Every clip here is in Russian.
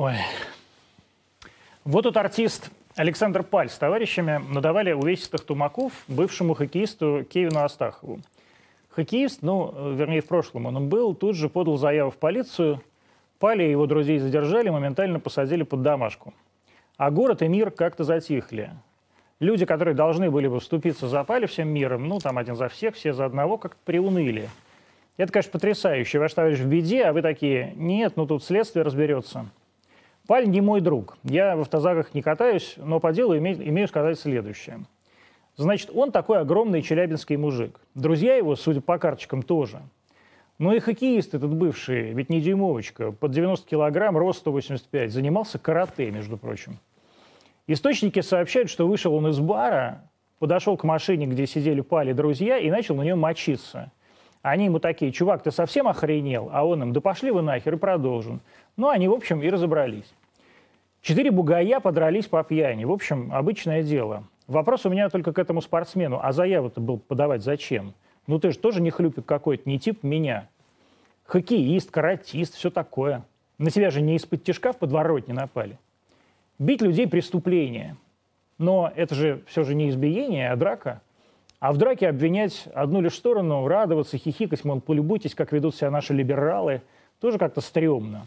Ой. Вот тут артист Александр Паль с товарищами надавали увесистых тумаков бывшему хоккеисту Кевину Астахову. Хоккеист, ну, вернее, в прошлом он был, тут же подал заяву в полицию. Пали и его друзей задержали, моментально посадили под домашку. А город и мир как-то затихли. Люди, которые должны были бы вступиться за Пали всем миром, ну, там один за всех, все за одного, как-то приуныли. Это, конечно, потрясающе. Ваш товарищ в беде, а вы такие, нет, ну тут следствие разберется. Паль не мой друг. Я в автозаках не катаюсь, но по делу имею, имею сказать следующее. Значит, он такой огромный челябинский мужик. Друзья его, судя по карточкам, тоже. Но и хоккеист этот бывший, ведь не дюймовочка, под 90 килограмм, рост 185, занимался карате, между прочим. Источники сообщают, что вышел он из бара, подошел к машине, где сидели пали друзья, и начал на нее мочиться. Они ему такие, чувак, ты совсем охренел? А он им, да пошли вы нахер, и продолжим. Ну, они, в общем, и разобрались. Четыре бугая подрались по пьяни. В общем, обычное дело. Вопрос у меня только к этому спортсмену. А заяву-то был подавать зачем? Ну ты же тоже не хлюпик какой-то, не тип меня. Хоккеист, каратист, все такое. На тебя же не из-под тяжка в подворотне напали. Бить людей – преступление. Но это же все же не избиение, а драка. А в драке обвинять одну лишь сторону, радоваться, хихикать, мол, полюбуйтесь, как ведут себя наши либералы, тоже как-то стрёмно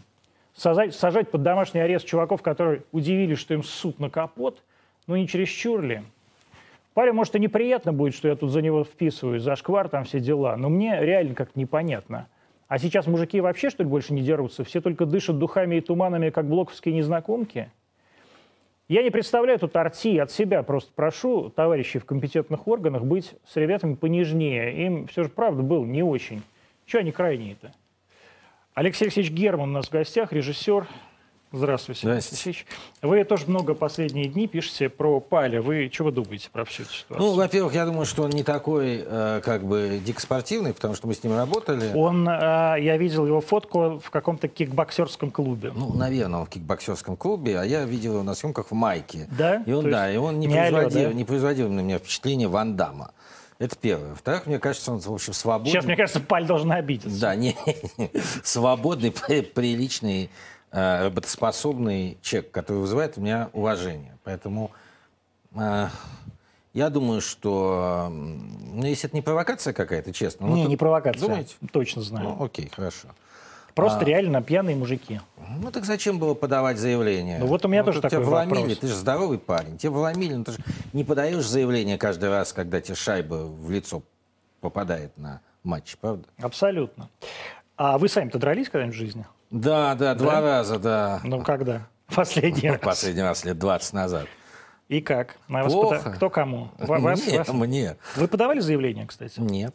сажать, сажать под домашний арест чуваков, которые удивились, что им суд на капот, ну не чересчур ли? Паре, может, и неприятно будет, что я тут за него вписываюсь, за шквар, там все дела, но мне реально как-то непонятно. А сейчас мужики вообще, что ли, больше не дерутся? Все только дышат духами и туманами, как блоковские незнакомки? Я не представляю тут арти от себя, просто прошу товарищей в компетентных органах быть с ребятами понежнее. Им все же, правда, было не очень. Чего они крайние-то? Алексей Алексеевич Герман у нас в гостях, режиссер. Здравствуйте, Здравствуйте. Алексей Вы тоже много последние дни пишете про Паля. Вы чего думаете про всю эту ситуацию? Ну, во-первых, я думаю, что он не такой, э, как бы, дико спортивный, потому что мы с ним работали. Он, э, я видел его фотку в каком-то кикбоксерском клубе. Ну, наверное, он в кикбоксерском клубе, а я видел его на съемках в майке. Да? И он, да, и он не, не производил, алло, да? не производил на меня впечатление Ван Дамма. Это первое. Во-вторых, мне кажется, он, в общем, свободный. Сейчас, мне кажется, Паль должен обидеться. Да, не, свободный, при- приличный, э, работоспособный человек, который вызывает у меня уважение. Поэтому э, я думаю, что, ну, если это не провокация какая-то, честно. ну, не, не провокация. Думаете? Точно знаю. Ну, окей, хорошо. Просто а- реально пьяные мужики. Ну так зачем было подавать заявление? Ну, вот у меня тоже тут такой тебя вломили, вопрос. ты же здоровый парень. Тебя вломили, ну ты же не подаешь заявление каждый раз, когда тебе шайба в лицо попадает на матч, правда? Абсолютно. А вы сами-то дрались когда-нибудь в жизни? Да, да, два раза, да. Ну, когда? Последний раз. Последний раз лет 20 назад. И как? На вас Плохо. пода- Кто кому? Ва- вас- мне, вас- мне. Вы подавали заявление, кстати? Нет.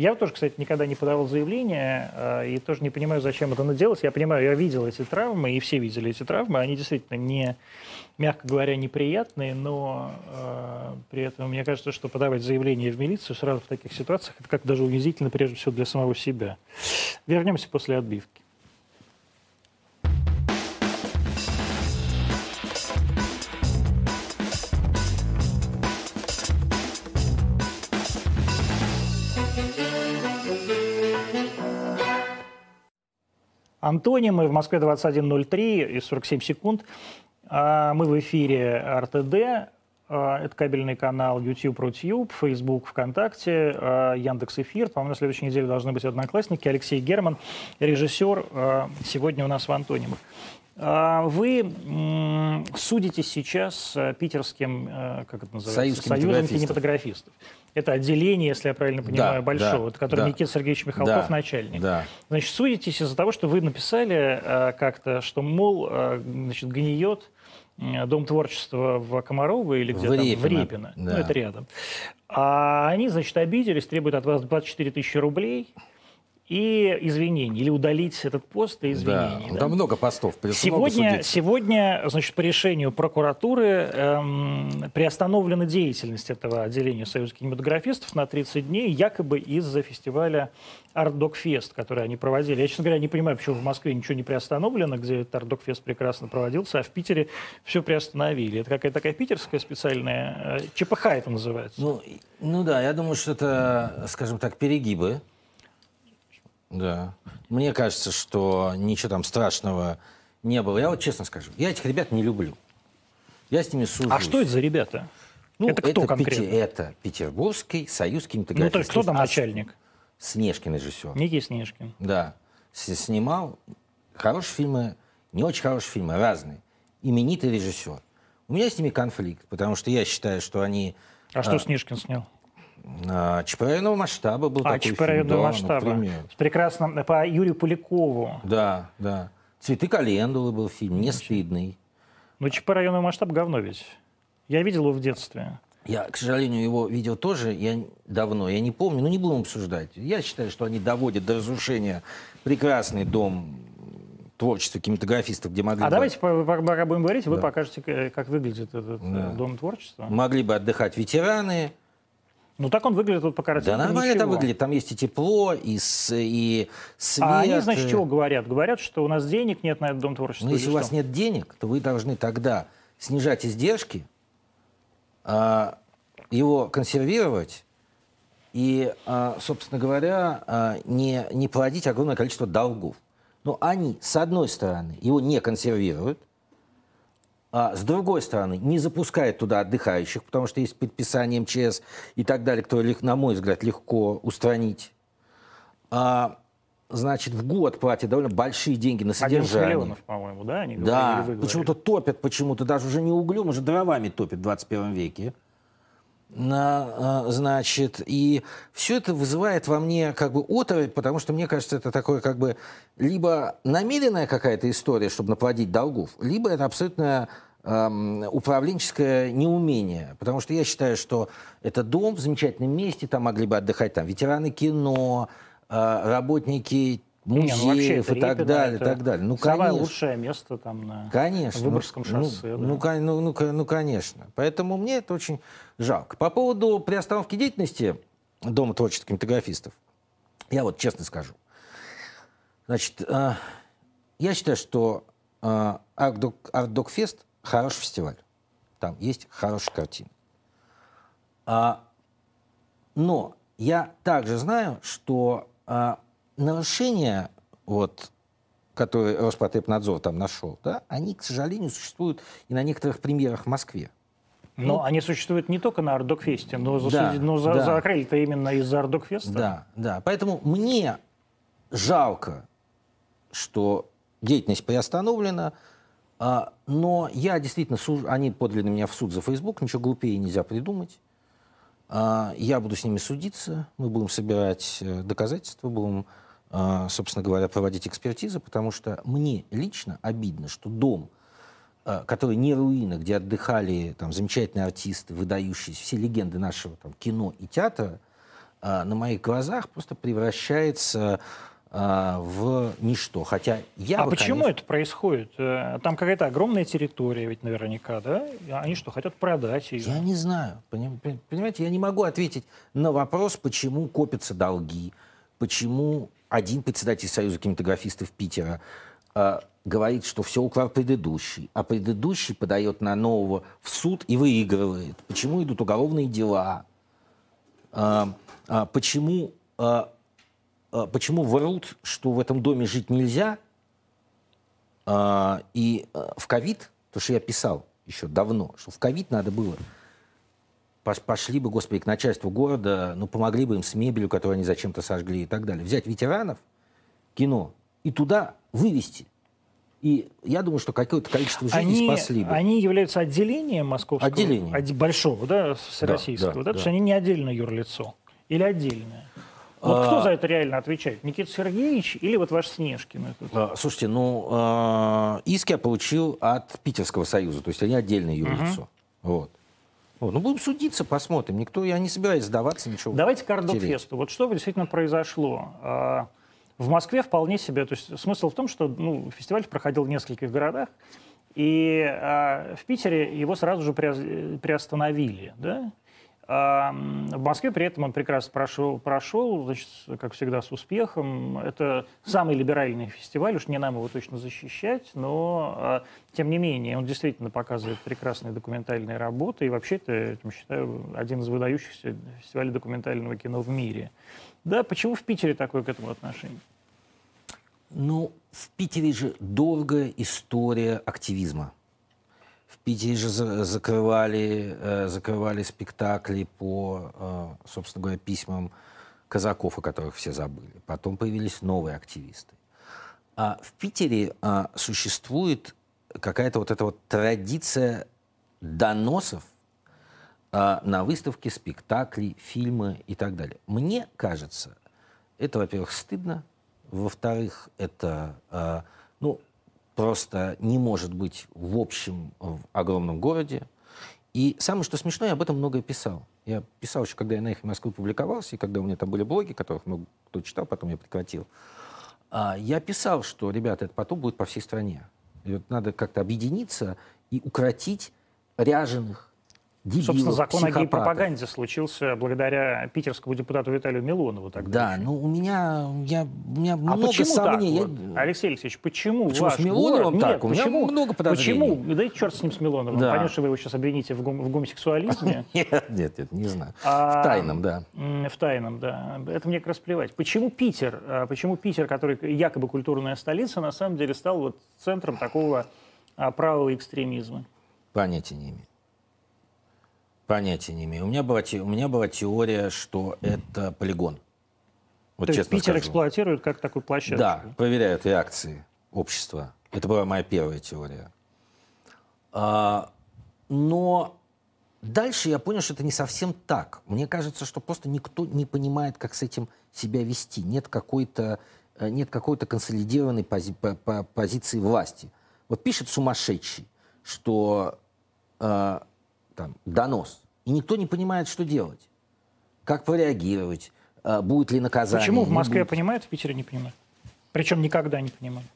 Я тоже, кстати, никогда не подавал заявление э, и тоже не понимаю, зачем это делать. Я понимаю, я видел эти травмы, и все видели эти травмы. Они действительно не, мягко говоря, неприятные, но э, при этом мне кажется, что подавать заявление в милицию сразу в таких ситуациях, это как даже унизительно, прежде всего, для самого себя. Вернемся после отбивки. Антонимы в Москве 21.03 и 47 секунд. А, Мы в эфире РТД. А, Это кабельный канал YouTube, Рутюб, Facebook, ВКонтакте, а, Яндекс Эфир. По-моему, на следующей неделе должны быть одноклассники. Алексей Герман, режиссер, сегодня у нас в Антонимах. А, Вы судите сейчас э, питерским, э, как это называется, Союз Союзом кинематографистов. кинематографистов. Это отделение, если я правильно понимаю, Да, большого, да, которое да. Никита Сергеевич Михалков Да, начальник. Да. Значит, судитесь из-за того, что вы написали э, как-то, что, мол, значит, гниет Дом творчества в Комарово или где В там, в Репино, Репино. Ну, да. это рядом. А они, значит, обиделись, требуют от вас 24 тысячи рублей и извинений. Или удалить этот пост и извинений. Да. да? Там много постов. придется много Сегодня, сегодня, значит, по решению прокуратуры эм, приостановлена деятельность этого отделения Союза кинематографистов на 30 дней, якобы из-за фестиваля Art Dog Fest, который они проводили. Я, честно говоря, не понимаю, почему в Москве ничего не приостановлено, где этот Art Dog Fest прекрасно проводился, а в Питере все приостановили. Это какая-то такая питерская специальная... э, ЧПХ это называется. Ну, ну да, я думаю, что это, скажем так, перегибы. Да. Мне кажется, что ничего там страшного не было. Я вот честно скажу, я этих ребят не люблю. Я с ними сужусь. А что это за ребята? Ну, это кто конкретно? Пети- это Петербургский союз Ну, кинематографистов. то есть кто там А начальник? Снежкин режиссер. Некий Снежкин. Да. С- Снимал хорошие фильмы, не очень хорошие фильмы, разные. Именитый режиссер. У меня с ними конфликт, потому что я считаю, что они А что Снежкин снял? А, ЧП районного масштаба был А, такой ЧП районного Да, масштаба. например. Прекрасно. По Юрию Полякову. Да, да. «Цветы календулы» был фильм, не стыдный. Ну, ЧП районного масштаба говно ведь. Я видел его в детстве. Я, к сожалению, его видел тоже я давно, я не помню, но не будем обсуждать. Я считаю, что они доводят до разрушения прекрасный дом творчества кинематографистов, где могли, А бы, давайте, по- по- пока будем говорить, вы Да. покажете, к- как выглядит этот э, Да. дом творчества. могли бы отдыхать ветераны. Ну, так он выглядит вот пока Да нормально там выглядит. Там есть и тепло, и, с, и свет. А они, значит, чего говорят? Говорят, что у нас денег нет на этот дом творчества. Или если у вас что? нет денег, то вы должны тогда снижать издержки, а, его консервировать и, а, собственно говоря, а, не, не плодить огромное количество долгов. Но они, с одной стороны, его не консервируют, а с другой стороны, не запускают туда отдыхающих, потому что есть предписание МЧС и так далее, лег- на мой взгляд, легко устранить. А, значит, в год платят довольно большие деньги на 11 содержание. миллионов, по-моему, да? Они Да, почему-то топят, почему-то даже уже не углем, уже дровами топят в 21 веке. На, а, значит, и все это вызывает во мне как бы оторопь, потому что мне кажется, это такое как бы либо намеренная какая-то история, чтобы наплодить долгов, либо это абсолютно эм, управленческое неумение. Потому что я считаю, что это дом в замечательном месте, там могли бы отдыхать там ветераны кино, э, работники Не, ну, музеев и так Репино далее, это так далее. Ну, самое конечно. лучшее место там на Конечно. Выборгском ну, шоссе. ну, да. ну, ну, ну, ну, конечно. Поэтому мне это очень жалко. По поводу приостановки деятельности Дома творческих кинематографистов, я вот честно скажу. Значит, э, я считаю, что э, Артдокфест хороший фестиваль. Там есть хорошие картины. А, но я также знаю, что а, нарушения, вот, которые Роспотребнадзор там нашел, да, они, к сожалению, существуют и на некоторых премьерах в Москве. Но они существуют не только на Артдокфесте, но, Да, засуди- но за- да. закрыли-то именно из-за Артдокфеста. Да, да. Поэтому мне жалко, что деятельность приостановлена, а, но я действительно, сужу- они подали на меня в суд за Facebook, ничего глупее нельзя придумать. А, Я буду с ними судиться, мы будем собирать э, доказательства, будем, а, собственно говоря, проводить экспертизы, потому что мне лично обидно, что дом, а, который не руина, где отдыхали там, замечательные артисты, выдающиеся, все легенды нашего там, кино и театра, а, на моих глазах просто превращается а, в ничто. Хотя я а бы, почему конечно, это происходит? Э, Там какая-то огромная территория ведь наверняка, да? Они что, хотят продать ее? Я не знаю. Поним- пон- Понимаете, я не могу ответить на вопрос, почему копятся долги, почему один председатель Союза кинематографистов Питера э, говорит, что все уклад предыдущий, а предыдущий подает на нового в суд и выигрывает. Почему идут уголовные дела? А, а, почему, а, почему врут, что в этом доме жить нельзя? И в ковид, то, что я писал еще давно, что в ковид надо было пош- пошли бы, господи, к начальству города, ну, помогли бы им с мебелью, которую они зачем-то сожгли и так далее. Взять ветеранов, кино, и туда вывести. И я думаю, что какое-то количество жизней Они, спасли бы. они являются отделением московского? Отделением. оди- большого, да, всероссийского, Да, да? да, То есть да. они не отдельное юрлицо? Или отдельное? Вот А- кто за это реально отвечает? Никита Сергеевич или вот ваш Снежкин? этот? А, Слушайте, ну, а, иск я получил от Питерского союза, то есть они отдельное юрлицо. Вот. Вот. Ну, будем судиться, посмотрим. Никто, я не собираюсь сдаваться, ничего. Давайте к. Ардокфесту. Вот что действительно произошло? В Москве вполне себе, то есть смысл в том, что ну, фестиваль проходил в нескольких городах, и а, в Питере его сразу же приостановили, да? А, в Москве при этом он прекрасно прошел, прошел, значит, как всегда, с успехом. Это самый либеральный фестиваль, уж не нам его точно защищать, но, а, тем не менее, он действительно показывает прекрасные документальные работы, и вообще это, я считаю, один из выдающихся фестивалей документального кино в мире. Да, почему в Питере такое к этому отношение? Ну, в Питере же долгая история активизма. В Питере же за- закрывали, э, закрывали спектакли по, э, собственно говоря, письмам казаков, о которых все забыли. Потом появились новые активисты. А в Питере а, существует какая-то вот эта вот традиция доносов на выставки, спектакли, фильмы и так далее. Мне кажется, это, во-первых, стыдно, во-вторых, это, а, ну, просто не может быть в общем в огромном городе. И самое, что смешно, я об этом многое писал. Я писал еще, когда я на «Эхе Москвы» публиковался, и когда у меня там были блоги, которых много кто читал, потом я прекратил. А, я писал, что, ребята, это потом будет по всей стране. И вот надо как-то объединиться и укротить ряженых, дебилов, Собственно, закон о гей-пропаганде случился благодаря питерскому депутату Виталию Милонову тогда. Да, еще. ну у меня, я, у меня А много почему сомнений. так? Я- вот? Алексей Алексеевич, почему, Почему ваш с Милоновым город... так? Нет, У меня почему, много подозрений. Почему? Да и черт с ним, с Милоновым. Да. Понятно, что вы его сейчас обвините в, гом- в гомосексуализме. Нет, нет, нет, не знаю. А, В тайном, да. В тайном, да. Это мне как раз плевать. Почему Питер, а, почему Питер, который якобы культурная столица, на самом деле стал вот центром такого а, правого экстремизма? Понятия не имею. Понятия не имею. У меня была, у меня была теория, что это полигон. Вот То есть честно Питер скажу. эксплуатирует как такую площадку? Да, проверяют реакции общества. Это была моя первая теория. А, но дальше я понял, что это не совсем так. Мне кажется, что просто никто не понимает, как с этим себя вести. Нет какой-то э, нет какой-то консолидированной пози- по- по- позиции власти. Вот пишет сумасшедший, что э, там, донос, и никто не понимает, что делать. Как прореагировать, э, будет ли наказание. Почему в Москве будет. понимают, в Питере не понимают? Причем никогда не понимают.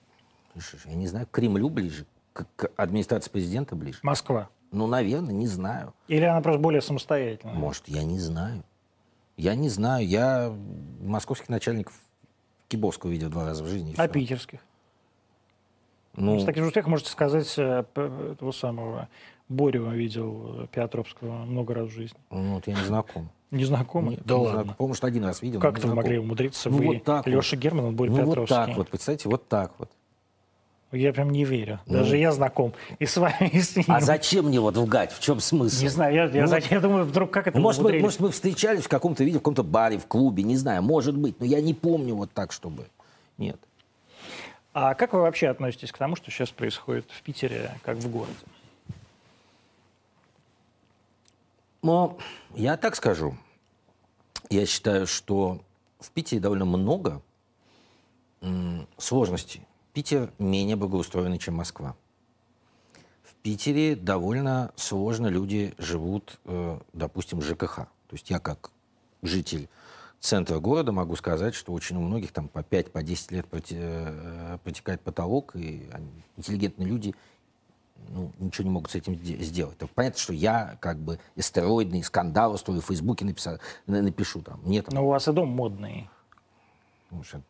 Слушай, Я не знаю, к Кремлю ближе, к, к администрации президента ближе. Москва. Ну, наверное, не знаю. Или она просто более самостоятельная? Может, я не знаю. Я не знаю. Я московских начальников Кибовского видел два раза в жизни. А всё. питерских? Ну, С таким же успехом можете сказать э, этого самого Борю видел э, Петровского много раз в жизни. ну, вот я не знаком. Не знакомо? Нет, да не ладно. знаком. Что один раз видел. Как это вы могли умудриться? Ну, вы, вот так вот. Леша Герман, он Боря Ну, вот Петровский. так вот, представьте, вот так вот. Я прям не верю. Ну. Даже я знаком. И с вами, и с ним. А зачем мне вот лгать? В чем смысл? Не знаю, я, я, Ну, я думаю, вдруг как это Ну, может, мы, может, мы встречались в каком-то виде, в каком-то баре, в клубе, не знаю, может быть, но я не помню вот так, чтобы... Нет. А как вы вообще относитесь к тому, что сейчас происходит в Питере, как в городе? Но я так скажу. Я считаю, что в Питере довольно много сложностей. Питер менее благоустроенный, чем Москва. В Питере довольно сложно люди живут, э, допустим, ЖКХ. То есть я как житель центра города могу сказать, что очень у многих там по 5-10 по 10 лет э, протекает потолок, и интеллигентные люди ну, ничего не могут с этим де- сделать. Так понятно, что я как бы эстероидный скандал устрою в Фейсбуке написал, на- напишу там. Нет, Но у вас и дом модный.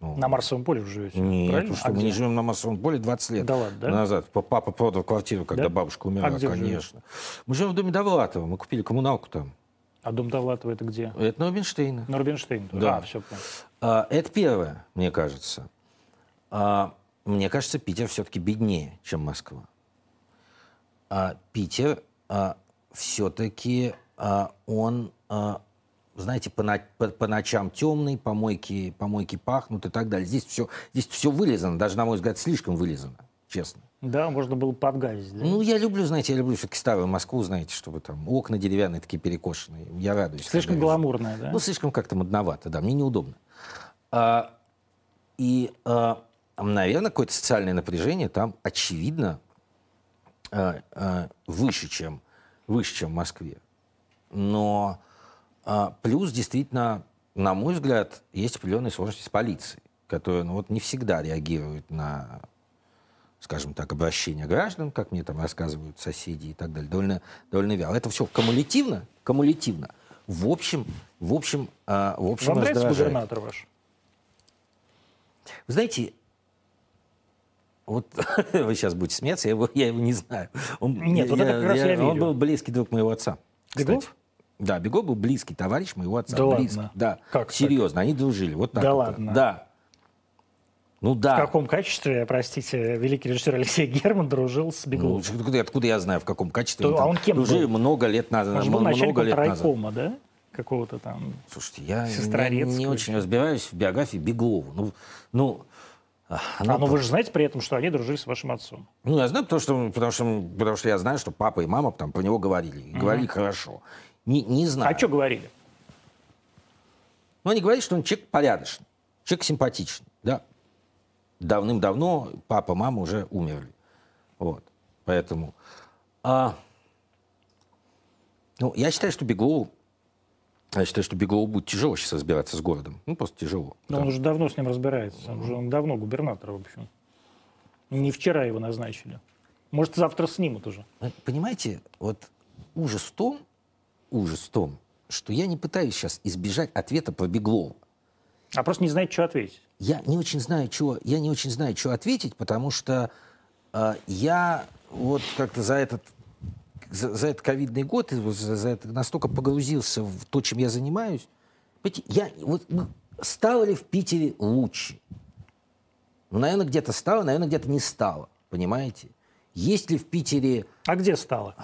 ну, На Марсовом поле вы живете. нет, правильно? что, А мы где? не живем на массовом поле 20 лет Да ладно, да? назад. Папа продал квартиру, когда Да? бабушка умерла, А конечно. Мы живем в доме Довлатова, мы купили коммуналку там. А дом Довлатова это где? Это на Рубинштейна. На Рубинштейн. Да. А, все понял. А, Это первое, мне кажется. А, Мне кажется, Питер все-таки беднее, чем Москва. А Питер все-таки он, а, знаете, по, на- по- по ночам темный, помойки, помойки пахнут и так далее. Здесь все, здесь все вылезано, даже, на мой взгляд, слишком вылезано, честно. Да, можно было подгазить. Да? Ну, я люблю, знаете, я люблю все-таки старую Москву, знаете, чтобы там окна деревянные такие перекошенные. Я радуюсь. Слишком гламурная, да? Ну, слишком как-то модновато, да, мне неудобно. А, и, а, наверное, какое-то социальное напряжение там, очевидно, а, а, выше, чем, выше, чем в Москве. Но а, плюс, действительно, на мой взгляд, есть определенные сложности с полицией, которая ну, вот не всегда реагирует на, скажем так, обращения граждан, как мне там рассказывают соседи и так далее, довольно, довольно вяло. Это все кумулятивно, кумулятивно. В общем, в общем, а, в общем Вам нравится губернатор ваш? Вы знаете, вот вы сейчас будете смеяться, я его, я его не знаю. Он, Нет, вот это как раз я Он верю. был близкий друг моего отца. Бегов? Да, Бегов был близкий товарищ моего отца. Да близкий. ладно? Да, Как так? серьезно, они дружили. Вот так Да вот. ладно? Да. Ну да. В каком качестве, простите, великий режиссер Алексей Герман дружил с Бегловым? Ну, откуда, откуда я знаю, в каком качестве? То, а он кем Уже был? много лет назад. Он же был много назад. райкома, да? Какого-то там. Слушайте, я не, не очень разбираюсь в биографии Беглова. Ну, ну, а, А, она ну вы же знаете при этом, что они дружили с вашим отцом. Ну, я знаю, потому что, потому что, потому что я знаю, что папа и мама там про него говорили. И говорили хорошо. Не, не знаю. А что говорили? Ну, они говорят, что он человек порядочный, человек симпатичный, да. Давным-давно папа, мама уже умерли. Вот. Поэтому... а, ну, я считаю, что Беглову... Я считаю, что Беглову будет тяжело сейчас разбираться с городом. Ну, просто тяжело. Но он уже давно с ним разбирается. Он уже он давно губернатор, в общем. Не вчера его назначили. Может, завтра снимут уже. Понимаете, вот ужас в том, ужас в том, что я не пытаюсь сейчас избежать ответа про Беглова. А просто не знаете, что ответить. Я не очень знаю, что я не очень знаю, что ответить, потому что э, я вот как-то за этот за, за этот ковидный год за, за это настолько погрузился в то, чем я занимаюсь. Понимаете, я вот ну, стало ли в Питере лучше? Ну, наверное, где-то стало, наверное, где-то не стало. Понимаете? Есть ли в Питере А где стало?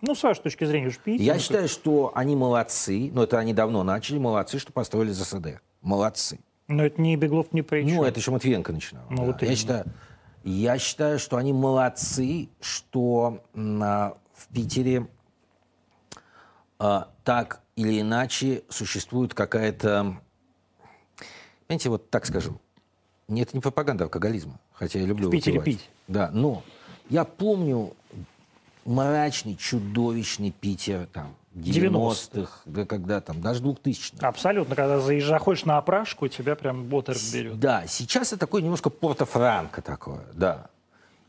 Ну, с вашей точки зрения, уж Питер. Я считаю, что они молодцы, но это они давно начали, молодцы, что построили ЗСД. Молодцы. Но это не Беглов, не при Ну, это еще Матвиенко начинал. Ну, да. вот я, именно. считаю, я считаю, что они молодцы, что а, в Питере а, так или иначе существует какая-то... Понимаете, вот так скажу. Не, Это не пропаганда алкоголизма, хотя я люблю В Питере выпивать. пить. Да, но я помню мрачный, чудовищный Питер там 90-х, да, когда там, даже 2000-х. Абсолютно. Когда заезжаешь на опрашку, тебя прям ботер берет. Да, сейчас это такое немножко порто-франко такое, да.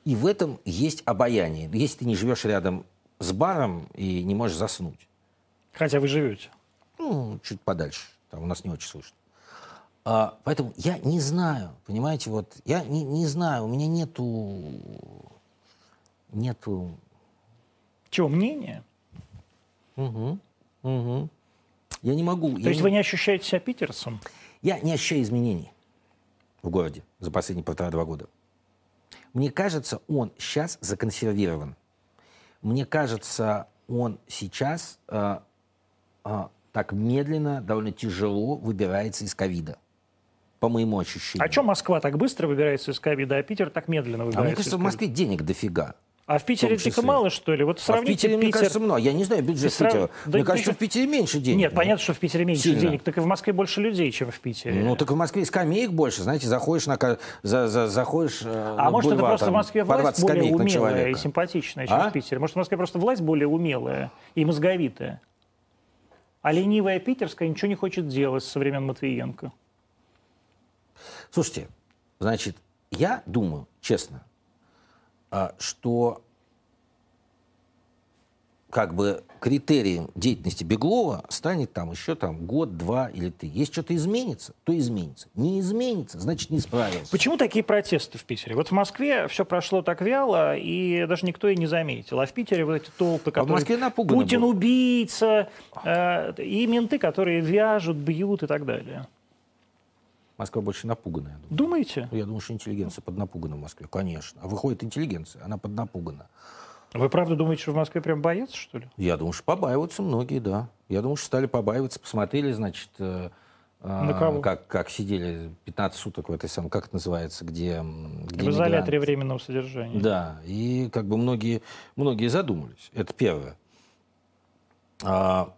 И в этом есть обаяние. Если ты не живешь рядом с баром и не можешь заснуть, Хотя вы живете. ну, чуть подальше, там у нас не очень слышно. А, поэтому я не знаю, понимаете, вот я не, не знаю, у меня нету, нету, Чего, мнение? Мгм, мгм. я не могу, То я есть не- вы не ощущаете себя питерцем? Я не ощущаю изменений в городе за последние полтора-два года. Мне кажется, он сейчас законсервирован. Мне кажется, он сейчас э, э, так медленно, довольно тяжело выбирается из ковида. По моему ощущению. А что Москва так быстро выбирается из ковида, а Питер так медленно А выбирается мне кажется, в Москве денег дофига. А в Питере в числе. мало, что ли? Вот А в сравните Питере, мне кажется, много. Я не знаю бюджет срав- Питера. Да мне кажется, бюджет- в Питере меньше денег. Нет, понятно, что в Питере меньше Сильно. денег, так и в Москве больше людей, чем в Питере. Ну, так в Москве скамеек больше, знаете, заходишь на... За, за, заходишь э, а на может, это бульвар, просто в там, Москве по власть 20 более умелая и симпатичная, чем А? в Питере? Может, в Москве просто власть более умелая и мозговитая? А ленивая питерская ничего не хочет делать со времен Матвиенко. Слушайте, значит, я думаю, честно, что как бы критерием деятельности Беглова станет там еще там год, два или три. Если что-то изменится, то изменится. Не изменится, значит не справился. Почему такие протесты в Питере? Вот в Москве все прошло так вяло, и даже никто и не заметил. А в Питере вот эти толпы, А в которые... Москве напугано Путин было. убийца, э, и менты, которые вяжут, бьют и так далее. Москва больше напуганная. я думаю. Думаете? Я думаю, что интеллигенция поднапугана в Москве, конечно. А выходит интеллигенция, она поднапугана. Вы правда думаете, что в Москве прям боятся, что ли? Я думаю, что побаиваются многие, да. Я думаю, что стали побаиваться, посмотрели, значит, э, э, На кого? Как, как сидели 15 суток в этой самой, как это называется, где... где в изоляторе мигранты. временного содержания. Да, и как бы многие, многие задумались. Это первое. А,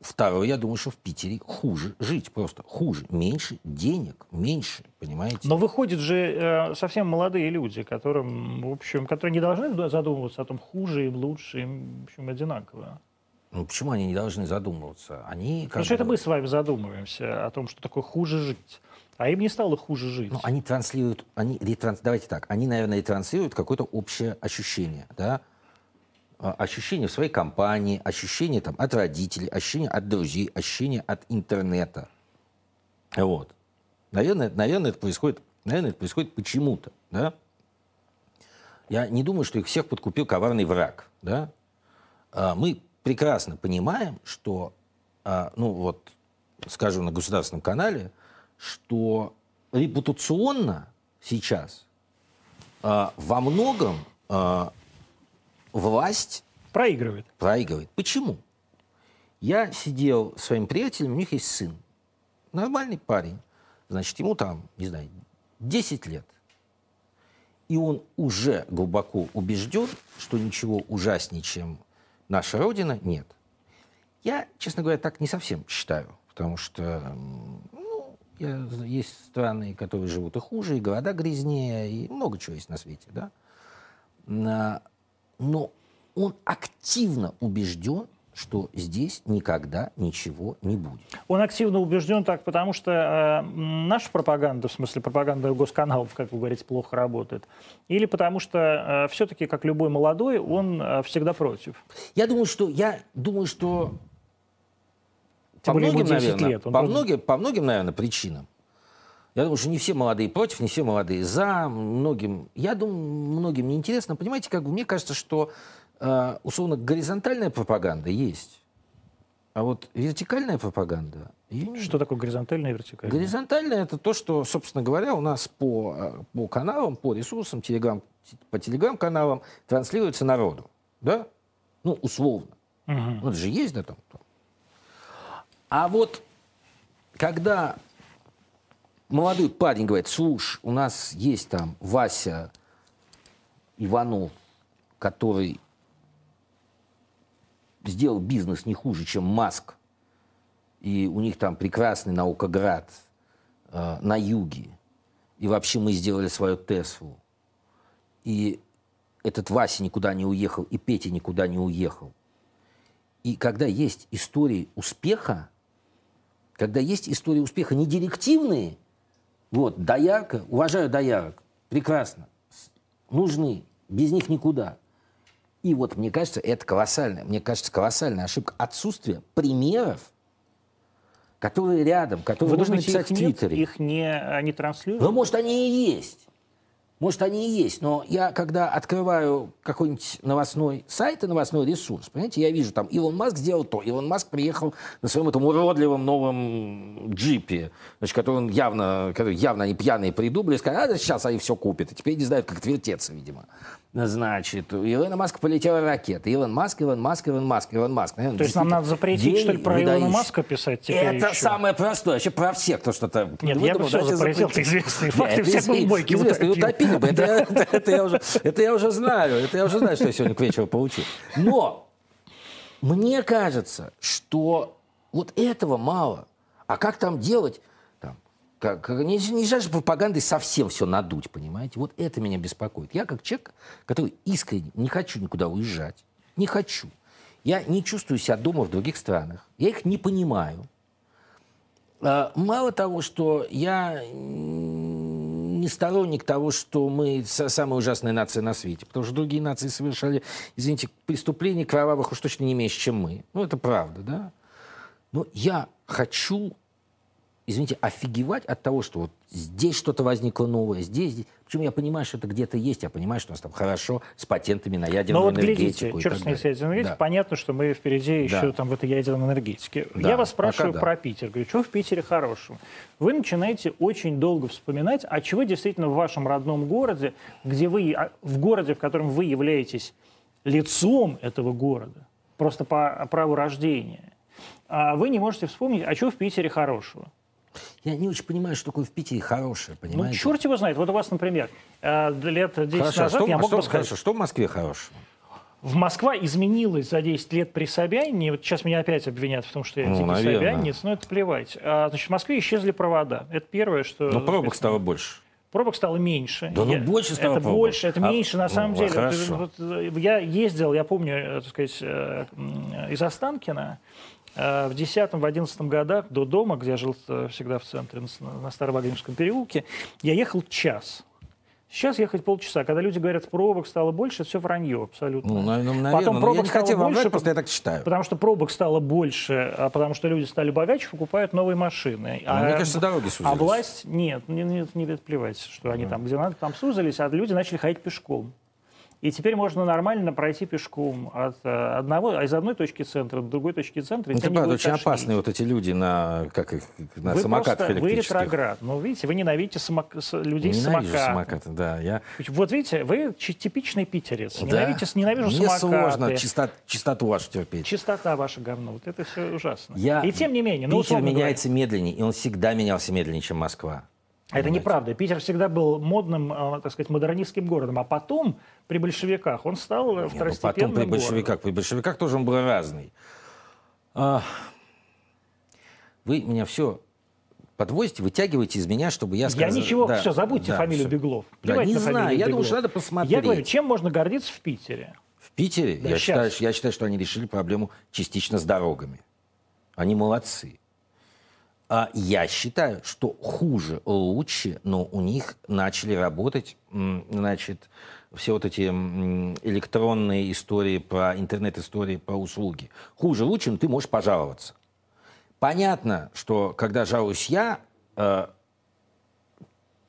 второе, я думаю, что в Питере хуже жить просто. Хуже. Меньше денег, меньше, понимаете? Но выходят же э, совсем молодые люди, которым, в общем, которые не должны задумываться о том, хуже им, лучше им, в общем, одинаково. Ну, почему они не должны задумываться? Они Потому что это мы с вами задумываемся о том, что такое хуже жить. А им не стало хуже жить. Ну, они транслируют, они ретранс, давайте так, они, наверное, ретранслируют какое-то общее ощущение, да? А, Ощущение в своей компании, ощущение там от родителей, ощущение от друзей, ощущение от интернета. Вот. Наверное, наверное, это происходит, наверное, это происходит почему-то, да? Я не думаю, что их всех подкупил коварный враг, да? А, Мы прекрасно понимаем, что, а, ну вот, скажу на государственном канале, что репутационно сейчас во многом власть Проигрывает. проигрывает. Почему? Я сидел с своим приятелем, у них есть сын. Нормальный парень. Значит, ему там, не знаю, 10 лет. И он уже глубоко убежден, что ничего ужаснее, чем наша Родина, нет. Я, честно говоря, так не совсем считаю. Потому что ну, я- есть страны, которые живут и хуже, и города грязнее, и много чего есть на свете. Да? Но он активно убежден, что здесь никогда ничего не будет. Он активно убежден так, потому что э, наша пропаганда, в смысле пропаганда госканалов, как вы говорите, плохо работает. Или потому что все-таки, как любой молодой, он э, всегда против. Я думаю, что я думаю, что Тем ему 10 наверное, лет, по, тоже- многим, по многим, наверное, причинам. Я думаю, что не все молодые против, не все молодые за. Многим, я думаю, многим неинтересно. Понимаете, как бы мне кажется, что э, условно горизонтальная пропаганда есть, а вот вертикальная пропаганда. Что такое горизонтальная и вертикальная? Горизонтальное это то, что, собственно говоря, у нас по, э, по каналам, по ресурсам, телеграм, по телеграм-каналам транслируется народу. Да? Ну, условно. Мгм. Ну, это же есть, да, там. А вот когда молодой парень говорит, слушай, у нас есть там Вася Иванов, который сделал бизнес не хуже, чем Маск, и у них там прекрасный наукоград э, на юге, и вообще мы сделали свою Теслу, и этот Вася никуда не уехал, и Петя никуда не уехал. И когда есть истории успеха, когда есть истории успеха не директивные, вот, доярка, уважаю доярок, прекрасно, нужны, без них никуда. И вот, мне кажется, это колоссальная, мне кажется, колоссальная ошибка. Отсутствие примеров, которые рядом, которые Вы можно думаете, написать их в нет? Твиттере. Их не, э, не транслируют? Ну, может, они и есть. Может, они и есть. Но я, когда открываю какой-нибудь новостной сайт и новостной ресурс, понимаете, я вижу, там, Илон Маск сделал то. Илон Маск приехал на своем этом уродливом новом джипе, значит, который он явно, который явно они пьяные придумали, сказали, а сейчас они все купят. И теперь не знают, как отвертеться, видимо. Значит, у Илона Маска полетела ракета. Илон Маск, Илон Маск, Илон Маск, Илон Маск. Наверное, То есть нам надо запретить, день что ли, про Илона выдающий. Маска писать теперь Это еще? самое простое. Вообще про всех, кто что-то Нет, я бы выдумал, все запретил, это известные факты, все глубокие известно, утопили. бы. Это, я уже, это я уже знаю. Это я уже знаю, что я сегодня к вечеру получил. Но мне кажется, что вот этого мало. А как там делать? Как, как- не, нельзя же пропагандой совсем все надуть, понимаете? Вот это меня беспокоит. Я как человек, который искренне не хочу никуда уезжать, не хочу. Я не чувствую себя дома в других странах. Я их не понимаю. А, Мало того, что я не сторонник того, что мы са- самая ужасная нация на свете, потому что другие нации совершали, извините, преступлений кровавых уж точно не меньше, чем мы. Ну, это правда, да? Но я хочу, извините, офигевать от того, что вот здесь что-то возникло новое, здесь, здесь. Причем я понимаю, что это где-то есть, я понимаю, что у нас там хорошо с патентами на ядерную Но вот энергетику. глядите, черт с ней с ядерной энергетикой, Да. понятно, что мы впереди еще Да. там в этой ядерной энергетике. Да, Я вас спрашиваю пока да. про Питер. Говорю, что в Питере хорошего? Вы начинаете очень долго вспоминать, а чего действительно в вашем родном городе, где вы, а, в городе, в котором вы являетесь лицом этого города, просто по праву рождения, а вы не можете вспомнить, а чего в Питере хорошего? Я не очень понимаю, что такое в Питере хорошее, Ну, понимаете? черт его знает. Вот у вас, например, э, лет 10 Хорошо, а назад что, я мог что- бы сказать, хорошо, что в Москве хорошего? В Москва изменилась за 10 лет при Собянине. Вот сейчас меня опять обвинят в том, что я Ну, собянец, но это плевать. А, значит, в Москве исчезли провода. Это первое, что... Но пробок стало больше. Пробок стало меньше. Да ну Я- больше стало Это пробок. больше, это А, меньше на ну, самом деле. хорошо. Вот, э, я ездил, я помню, э, так сказать, из Останкина в 10-11 годах до дома, где я жил э, всегда в центре, на, Старовагримском переулке, я ехал час. Сейчас ехать полчаса. Когда люди говорят, пробок стало больше, это все вранье абсолютно. Ну, на- ну, наверное, Потом пробок я не стало хотел больше, просто я так считаю. Потому что пробок стало больше, а потому что люди стали богаче, покупают новые машины. Ну, мне кажется, дороги А сузились. власть, нет, не, не, не плевать, что они там, где надо, там сузились, а люди начали ходить пешком. И теперь можно нормально пройти пешком от э, одного, из одной точки центра до другой точки центра. Это правда очень опасные вот эти люди на, как их, на вы самокатах просто, Вы ретроград. Но видите, вы ненавидите самок... людей с самокатом. самокаты, да. Я... Вот видите, вы типичный питерец. Да. Ненавидите, ненавижу Мне самокаты. сложно чисто- чистоту вашу терпеть. Чистота ваша говно. Вот это все ужасно. Я... И тем не менее, ну, Питер говоря, меняется медленнее, и он всегда менялся медленнее, чем Москва. Это Понимаете? неправда. Питер всегда был модным, э, так сказать, модернистским городом. А потом, при большевиках, он стал э, Не, ну, второстепенным потом при городом. большевиках, при большевиках тоже он был разный. А, Вы меня все подвозите, вытягиваете из меня, чтобы я Я сказал... ничего, Да, все, забудьте да, фамилию всё. Беглов. Да, Плевать не на фамилию знаю, я думаю, Беглов. что надо посмотреть. Я говорю, чем можно гордиться в Питере? В Питере Да я, считаю, я считаю, что они решили проблему частично с дорогами. Они молодцы. А я считаю, что хуже, лучше, но у них начали работать, значит, все вот эти электронные истории про интернет-истории про услуги. Хуже, лучше, но ты можешь пожаловаться. Понятно, что когда жалуюсь я, э,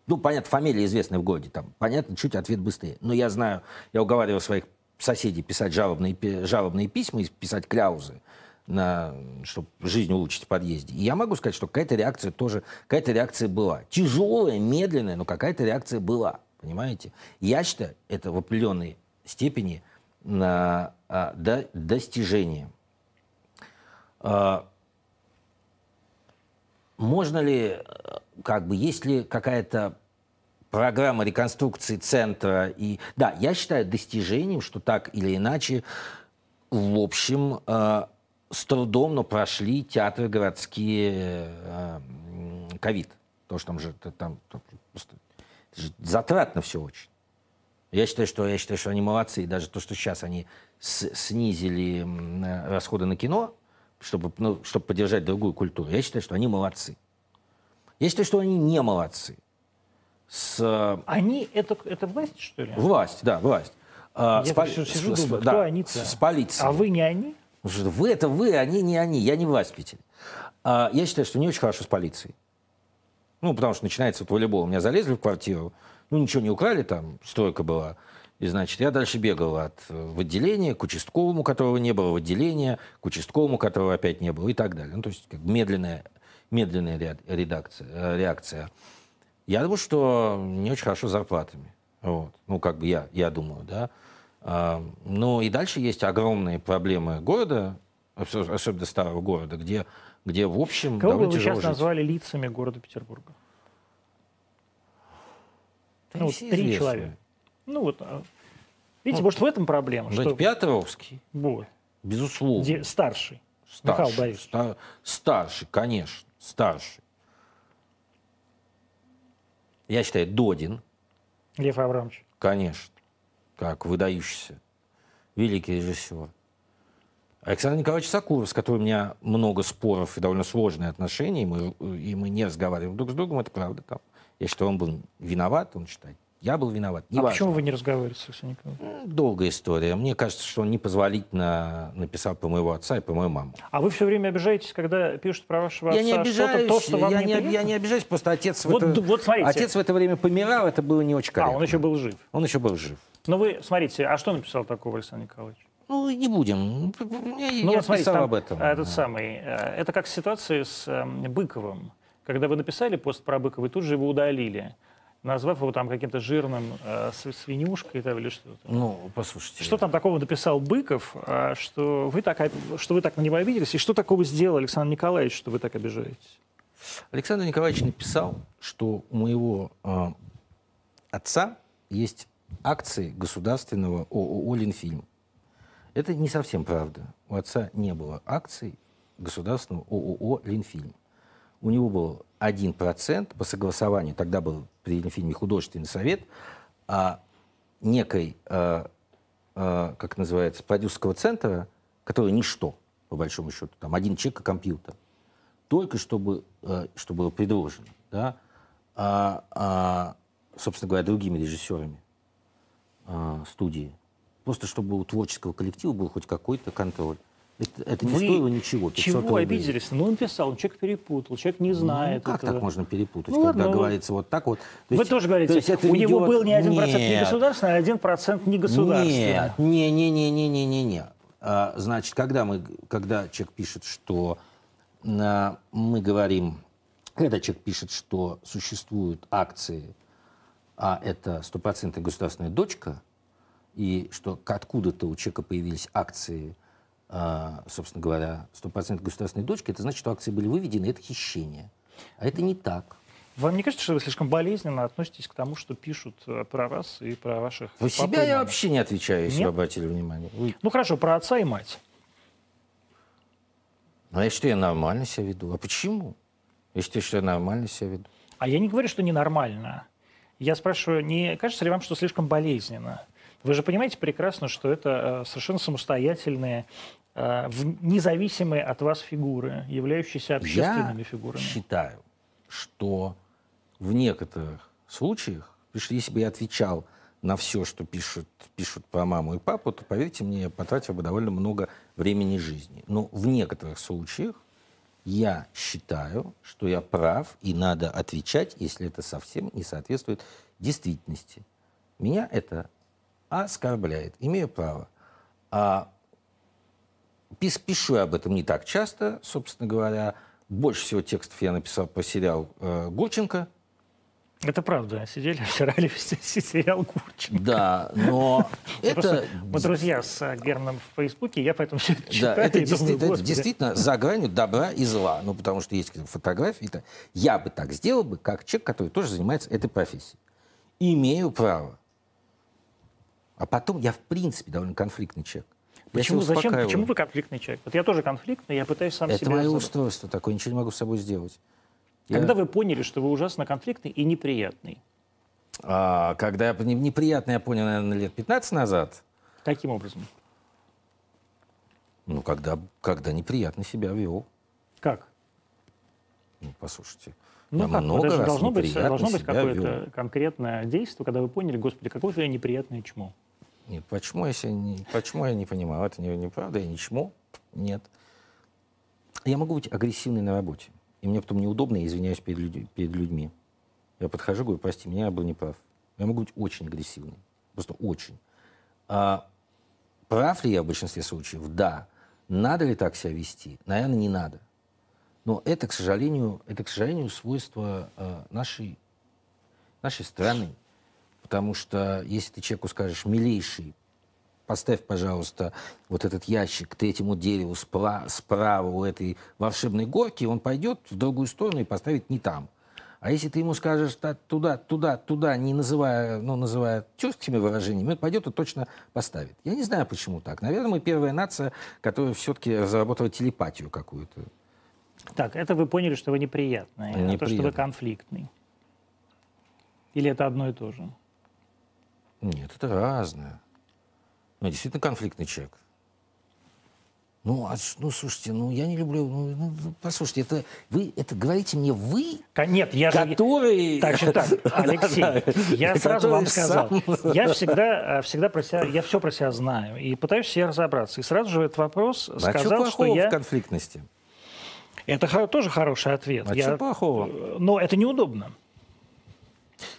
ну, понятно, фамилия известная в городе, там, понятно, чуть ответ быстрее. Но я знаю, я уговаривал своих соседей писать жалобные, жалобные письма и писать кляузы, на, чтобы жизнь улучшить в подъезде. И я могу сказать, что какая-то реакция тоже, какая-то реакция была. Тяжелая, медленная, но какая-то реакция была. Понимаете? Я считаю, это в определенной степени на, а, до- достижение. А, можно ли, э, как бы, есть ли какая-то программа реконструкции центра и да я считаю достижением что так или иначе в общем э, с трудом но прошли театры городские э, ковид потому что там же там, там просто это же затратно все очень я считаю что я считаю что они молодцы и даже то что сейчас они с- снизили э, расходы на кино чтобы ну, чтобы поддержать другую культуру я считаю что они молодцы я считаю что они не молодцы с э, Они это, это власть, что ли? Власть, да, власть. А, Я с, всё сижу, с- думаю, да, с- с полицией. А вы не они? Вы это вы, они не они. Я не власть в Питере. А, я считаю, что не очень хорошо с полицией. Ну, потому что начинается вот волейбол. У меня залезли в квартиру, ну, ничего не украли, там стройка была. И, значит, я дальше бегал от, э, в отделение к участковому, которого не было в отделение, к участковому, которого опять не было, и так далее. Ну, то есть как медленная, медленная ре- редакция, э, реакция. Я думаю, что не очень хорошо с зарплатами. Вот. Ну, как бы я, я думаю, да. А, ну, и дальше есть огромные проблемы города, осо- особенно старого города, где, где в общем, Кого бы вы сейчас жить. назвали лицами города Петербурга? Да ну, вот три человека. Ну вот, а, видите, может в этом проблема, Знаете, что Пятровский, вот, безусловно. де- старший. Старший, Михаил Борисович. ста- старший, конечно, старший. Я считаю, Додин, Лев Абрамович. конечно, как выдающийся великий режиссер. Александр Николаевич Сакуров, с которым у меня много споров и довольно сложные отношения, и мы, и мы не разговариваем друг с другом, это правда. Там. Я считаю, он был виноват, он считает, я был виноват. А Неважно. почему вы не разговариваете с Александром Николаевичем? Долгая история. Мне кажется, что он непозволительно написал про моего отца и про мою маму. А вы все время обижаетесь, когда пишут про вашего отца Я не что-то, обижаюсь, то, что вам я, не не, я не обижаюсь, просто отец, Вот в это, вот смотрите. отец в это время помирал, это было не очень А, корректно. он еще был жив. Он еще был жив. Ну вы, смотрите, а что написал такого Александр Николаевич? Ну, не будем. Я, Ну, я вот смотрите, писал там, об этом. а, Этот самый, э, это как ситуация с эм, Быковым. Когда вы написали пост про Быкова, и тут же его удалили, назвав его там каким-то жирным э, свинюшкой там, или что-то. Ну, послушайте. Что там такого написал Быков, а, что вы так, что вы так на него обиделись, и что такого сделал Александр Николаевич, что вы так обижаетесь? Александр Николаевич написал, что у моего э, отца есть акции государственного ООО «Ленфильм». Это не совсем правда. У отца не было акций государственного ООО «Ленфильм». У него был 1% по согласованию, тогда был при Ленфильме художественный совет, а некой, э, э, как называется, продюсерского центра, который ничто, по большому счету, там один чек и компьютер только чтобы, э, что было предложено, да, а, а, собственно говоря, другими режиссерами а, студии. Просто чтобы у творческого коллектива был хоть какой-то контроль. Это, это не стоило ничего. Чего рублей. обиделись? Ну, он писал, человек перепутал, человек не знает. Ну, как этого. так можно перепутать, ну, когда ладно, говорится вот так вот? То Вы есть, тоже говорите, то есть это у ведет... него был не один процент не государственный, а один процент не государственный. Нет, не-не-не-не-не-не. А, значит, когда, мы, когда человек пишет, что а, мы говорим, когда человек пишет, что существуют акции, а это стопроцентная государственная дочка, и что откуда-то у человека появились акции – а, собственно говоря, стопроцентной государственной дочки, это значит, что акции были выведены, это хищение. А это не так. Вам не кажется, что вы слишком болезненно относитесь к тому, что пишут э, про вас и про ваших Про себя я вообще не отвечаю, если Нет? вы обратили внимание. Вы... Ну хорошо, про отца и мать. Ну, я считаю, я нормально себя веду. А почему? Я считаю, что я нормально себя веду. А я не говорю, что ненормально. Я спрашиваю, не кажется ли вам, что слишком болезненно? Вы же понимаете прекрасно, что это э, совершенно самостоятельные Э, независимые от вас фигуры, являющиеся общественными Я фигурами? Я считаю, что в некоторых случаях, что если бы я отвечал на все, что пишут, пишут про маму и папу, то, поверьте мне, я потратил бы довольно много времени жизни. Но в некоторых случаях я считаю, что я прав, и надо отвечать, если это совсем не соответствует действительности. Меня это оскорбляет, имею право. А Пишу я об этом не так часто, собственно говоря. Больше всего текстов я написал по сериал э, Гурченко. Это правда. Сидели, обсирали сериал Гурченко. Да, но это... Мы друзья с Германом в Фейсбуке, я поэтому все это читаю. Да, это, действительно, это действительно за гранью добра и зла. Ну, потому что есть фотографии. Это... Я бы так сделал бы, как человек, который тоже занимается этой профессией. Имею право. А потом я, в принципе, довольно конфликтный человек. Почему, зачем, почему вы конфликтный человек? Вот я тоже конфликтный, я пытаюсь сам Это себя... Это мое устройство такое, ничего не могу с собой сделать. Когда вы поняли, что вы ужасно конфликтный и неприятный? А, когда я неприятный, я понял, наверное, лет 15 назад. Каким образом? Ну, когда, когда неприятно себя вел. Как? Ну, послушайте. Ну, я как? много раз должно быть, должно быть какое-то конкретное действие, когда вы поняли, господи, какое же я неприятное чмо. Нет, почему я, себя не, почему я не понимаю? Это не, неправда, я не чмо. Нет. Я могу быть агрессивный на работе. И мне потом неудобно, я извиняюсь перед, людь, перед людьми. Я подхожу, говорю, прости, меня я был неправ. Я могу быть очень агрессивный. Просто очень. А прав ли я в большинстве случаев? Да. Надо ли так себя вести? Наверное, не надо. Но это, к сожалению, это, к сожалению, свойство э, нашей, нашей страны. Потому что если ты человеку скажешь, милейший, поставь, пожалуйста, вот этот ящик к третьему дереву справа, справа у этой волшебной горки, он пойдет в другую сторону и поставит не там. А если ты ему скажешь туда, туда, туда, не называя, ну, называя тюркскими выражениями, он пойдет и точно поставит. Я не знаю, почему так. Наверное, мы первая нация, которая все-таки разработала телепатию какую-то. Так, это вы поняли, что вы неприятный, неприятный. а то, что вы конфликтный. Или это одно и то же? Нет, это разное. Ну, действительно конфликтный человек. Ну, а, ну, слушайте, ну, я не люблю... Ну, ну, ну послушайте, это вы это говорите мне вы, Нет, я который... Же... Так же так, Алексей, я сразу вам сказал. Сам... Я всегда, всегда про себя, я все про себя знаю и пытаюсь себе разобраться. И сразу же этот вопрос а сказал, что, что я... в конфликтности? Это тоже хороший ответ. А я... что плохого? Но это неудобно.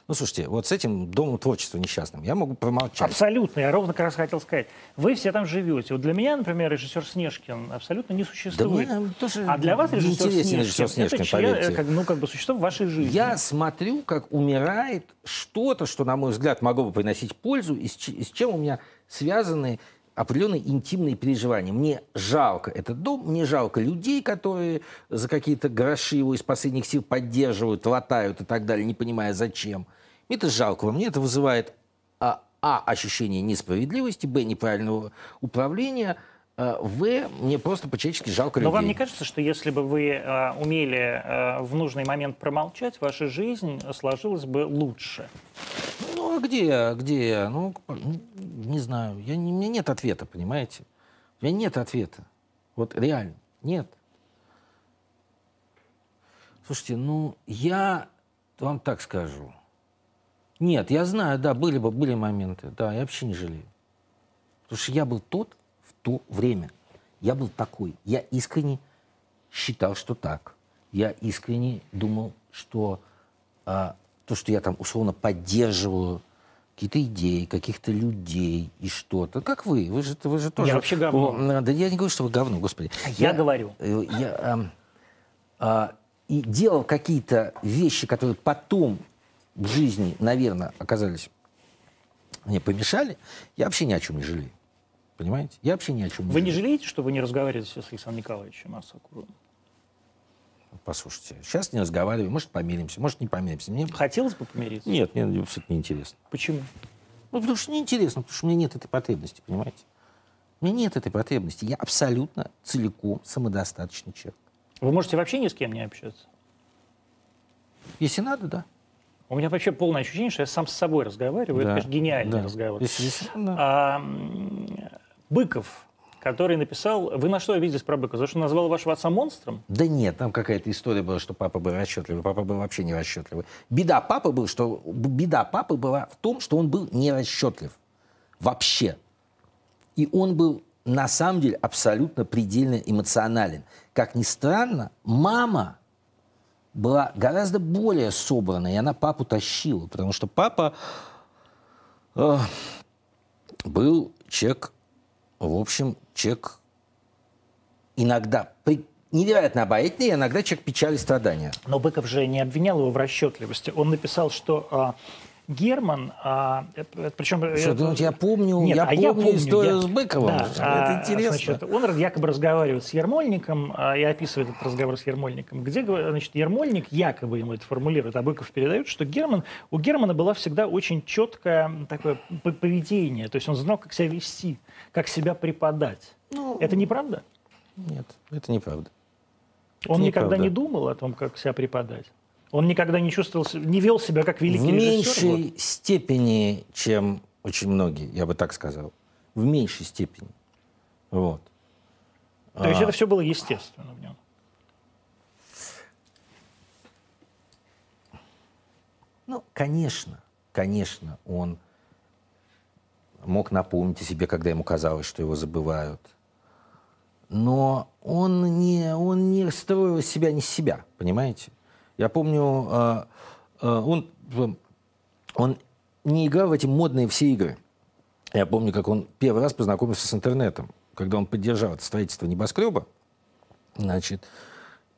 Ну, слушайте, вот с этим домом творчества несчастным я могу промолчать. Абсолютно. Я ровно как раз хотел сказать. Вы все там живете. Вот для меня, например, режиссер Снежкин абсолютно не существует. Да мне тоже а для вас режиссер Снежкин, режиссер Снежкин это член, как, ну, как бы существо в вашей жизни. Я смотрю, как умирает что-то, что, на мой взгляд, могло бы приносить пользу, и с, и с чем у меня связаны определенные интимные переживания. Мне жалко этот дом, мне жалко людей, которые за какие-то гроши его из последних сил поддерживают, латают и так далее, не понимая зачем. Мне это жалко. Во мне это вызывает а, а ощущение несправедливости, б неправильного управления, а, в мне просто по-человечески жалко Но людей. вам не кажется, что если бы вы э, умели э, в нужный момент промолчать, ваша жизнь сложилась бы лучше? Ну, а где я? Где я? Ну, не знаю. Я, не, у меня нет ответа, понимаете? У меня нет ответа. Вот реально. Нет. Слушайте, ну, я вам так скажу. Нет, я знаю, да, были бы были моменты. Да, я вообще не жалею. Потому что я был тот то время. Я был такой. Я искренне считал, что так. Я искренне думал, что а, то, что я там условно поддерживаю какие-то идеи, каких-то людей и что-то. Как вы? Вы же, вы же тоже... Я вообще говно. О, да я не говорю, что вы говно, господи. А я говорю. э, Я, ам, а, и делал какие-то вещи, которые потом в жизни, наверное, оказались мне помешали, я вообще ни о чем не жалею. Понимаете? Я вообще ни о чем не Вы не жалеете, что вы не разговариваете с Александром Николаевичем Асакуровым? Послушайте, сейчас не разговариваем, может, помиримся, может, не помиримся. Мне... Хотелось бы помириться? Нет, мне абсолютно неинтересно. Почему? Ну, потому что неинтересно, потому что у меня нет этой потребности, понимаете? У меня нет этой потребности. Я абсолютно целиком самодостаточный человек. Вы можете вообще ни с кем не общаться? Если надо, да. У меня вообще полное ощущение, что я сам с собой разговариваю. Да, Это, конечно, гениальный да. разговор. Если- если надо, А, Быков, который написал... Вы на что обиделись про Быкова? За что назвал вашего отца монстром? Да нет, там какая-то история была, что папа был расчетливый. Папа был вообще не расчетливый. Беда папы был, что беда папы была в том, что он был не расчетлив. Вообще. И он был на самом деле абсолютно предельно эмоционален. Как ни странно, мама была гораздо более собранной, и она папу тащила, потому что папа э, был человек, в общем, человек иногда невероятно обаятельный, иногда человек печали страдания. Но Быков же не обвинял его в расчетливости. Он написал, что а, Герман, а, это- причем... Что, это- ну, я помню, Нет, я а я помню помню, историю я- с Быковым. Да, Это а, интересно. значит, он якобы разговаривает с Ермольником а, и описывает этот разговор с Ермольником, где значит, Ермольник якобы ему это формулирует, а Быков передает, что Герман, у Германа было всегда очень четкое такое поведение, то есть он знал, как себя вести, как себя преподать. Ну, Это неправда? Нет, это неправда. Он никогда неправда. не думал о том, как себя преподать. Он никогда не чувствовал, не вел себя как великий в режиссер. вот. меньшей степени, чем очень многие, я бы так сказал. В меньшей степени. Вот. То есть А, это все было естественно в нем. Ну, конечно, конечно, он мог напомнить о себе, когда ему казалось, что его забывают. Но он не, он не строил себя не с себя, понимаете? Я помню, э, э, он, он не играл в эти модные все игры. Я помню, как он первый раз познакомился с интернетом, когда он поддержал это строительство небоскреба. Значит,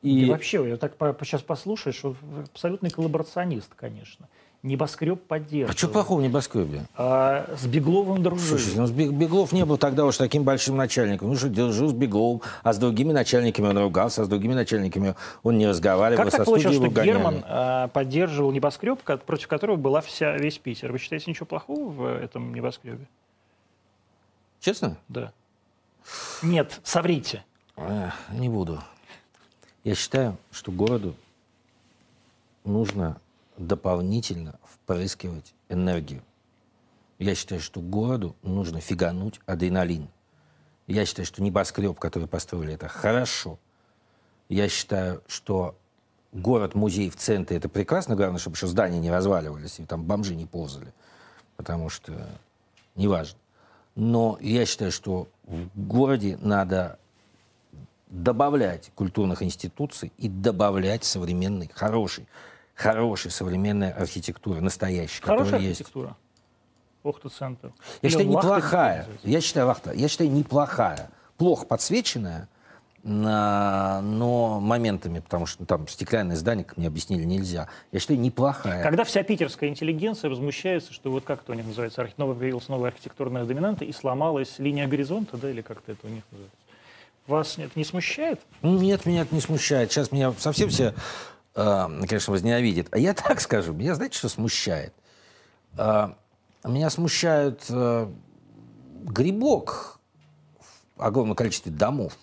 И, и, вообще, я так по- сейчас послушаешь, абсолютный коллаборационист, конечно. Небоскреб а поддерживал. что плохого в небоскребе? А с Бегловым дружил. Слушайте, ну, Бег- Беглов не был тогда уж таким большим начальником. Ну что, держу с Бегловым, а с другими начальниками он ругался, а с другими начальниками он не разговаривал, как так получилось, что гоняли. Герман а, поддерживал небоскреб, против которого была вся, весь Питер? Вы считаете ничего плохого в этом небоскребе? Честно? Да. Нет, соврите. Эх, не буду. Я считаю, что городу нужно дополнительно впрыскивать энергию. Я считаю, что городу нужно фигануть адреналин. Я считаю, что небоскреб, который построили, это хорошо. Я считаю, что город-музей в центре это прекрасно. Главное, чтобы еще здания не разваливались и там бомжи не ползали. Потому что неважно. Но я считаю, что в городе надо добавлять культурных институций и добавлять современной, хорошей, хорошей современной архитектуры, настоящей, Хорошая которая есть. архитектура. Охта-центр. Я Или считаю, Лахта, неплохая. Я считаю, Вахта, я считаю, неплохая. Плохо подсвеченная, на- но моментами, потому что ну, там стеклянное здание, как мне объяснили, нельзя. Я считаю, неплохая. Когда вся питерская интеллигенция возмущается, что вот как это у них называется, архи- новая появилась новая архитектурная доминанта и сломалась линия горизонта, да, или как-то это у них называется. Вас это не смущает? Нет, меня это не смущает. Сейчас меня совсем все, конечно, возненавидят. А я так скажу, меня знаете, что смущает? Э, меня смущает э, грибок в огромном количестве домов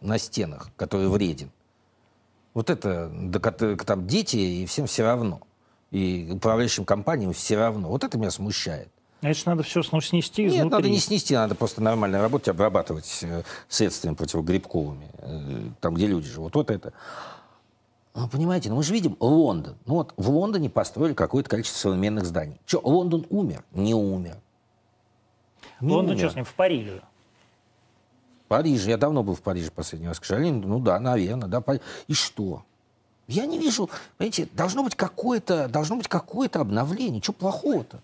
на стенах, который вреден. Вот это, там дети, и всем все равно. И управляющим компаниям все равно. Вот это меня смущает. Значит, надо все снести Нет, изнутри. надо не снести, надо просто нормально работать, обрабатывать э, средствами противогрибковыми, э, там, где люди живут. Вот это. Ну, понимаете, ну мы же видим Лондон. Ну вот в Лондоне построили какое-то количество современных зданий. Что, Лондон умер? Не умер. Не Лондон умер. что с ним? В Париже. Париж. Я давно был в Париже последний раз, к сожалению. Ну да, наверное, да. И что? Я не вижу, понимаете, должно быть какое-то, должно быть какое-то обновление. Что плохого-то?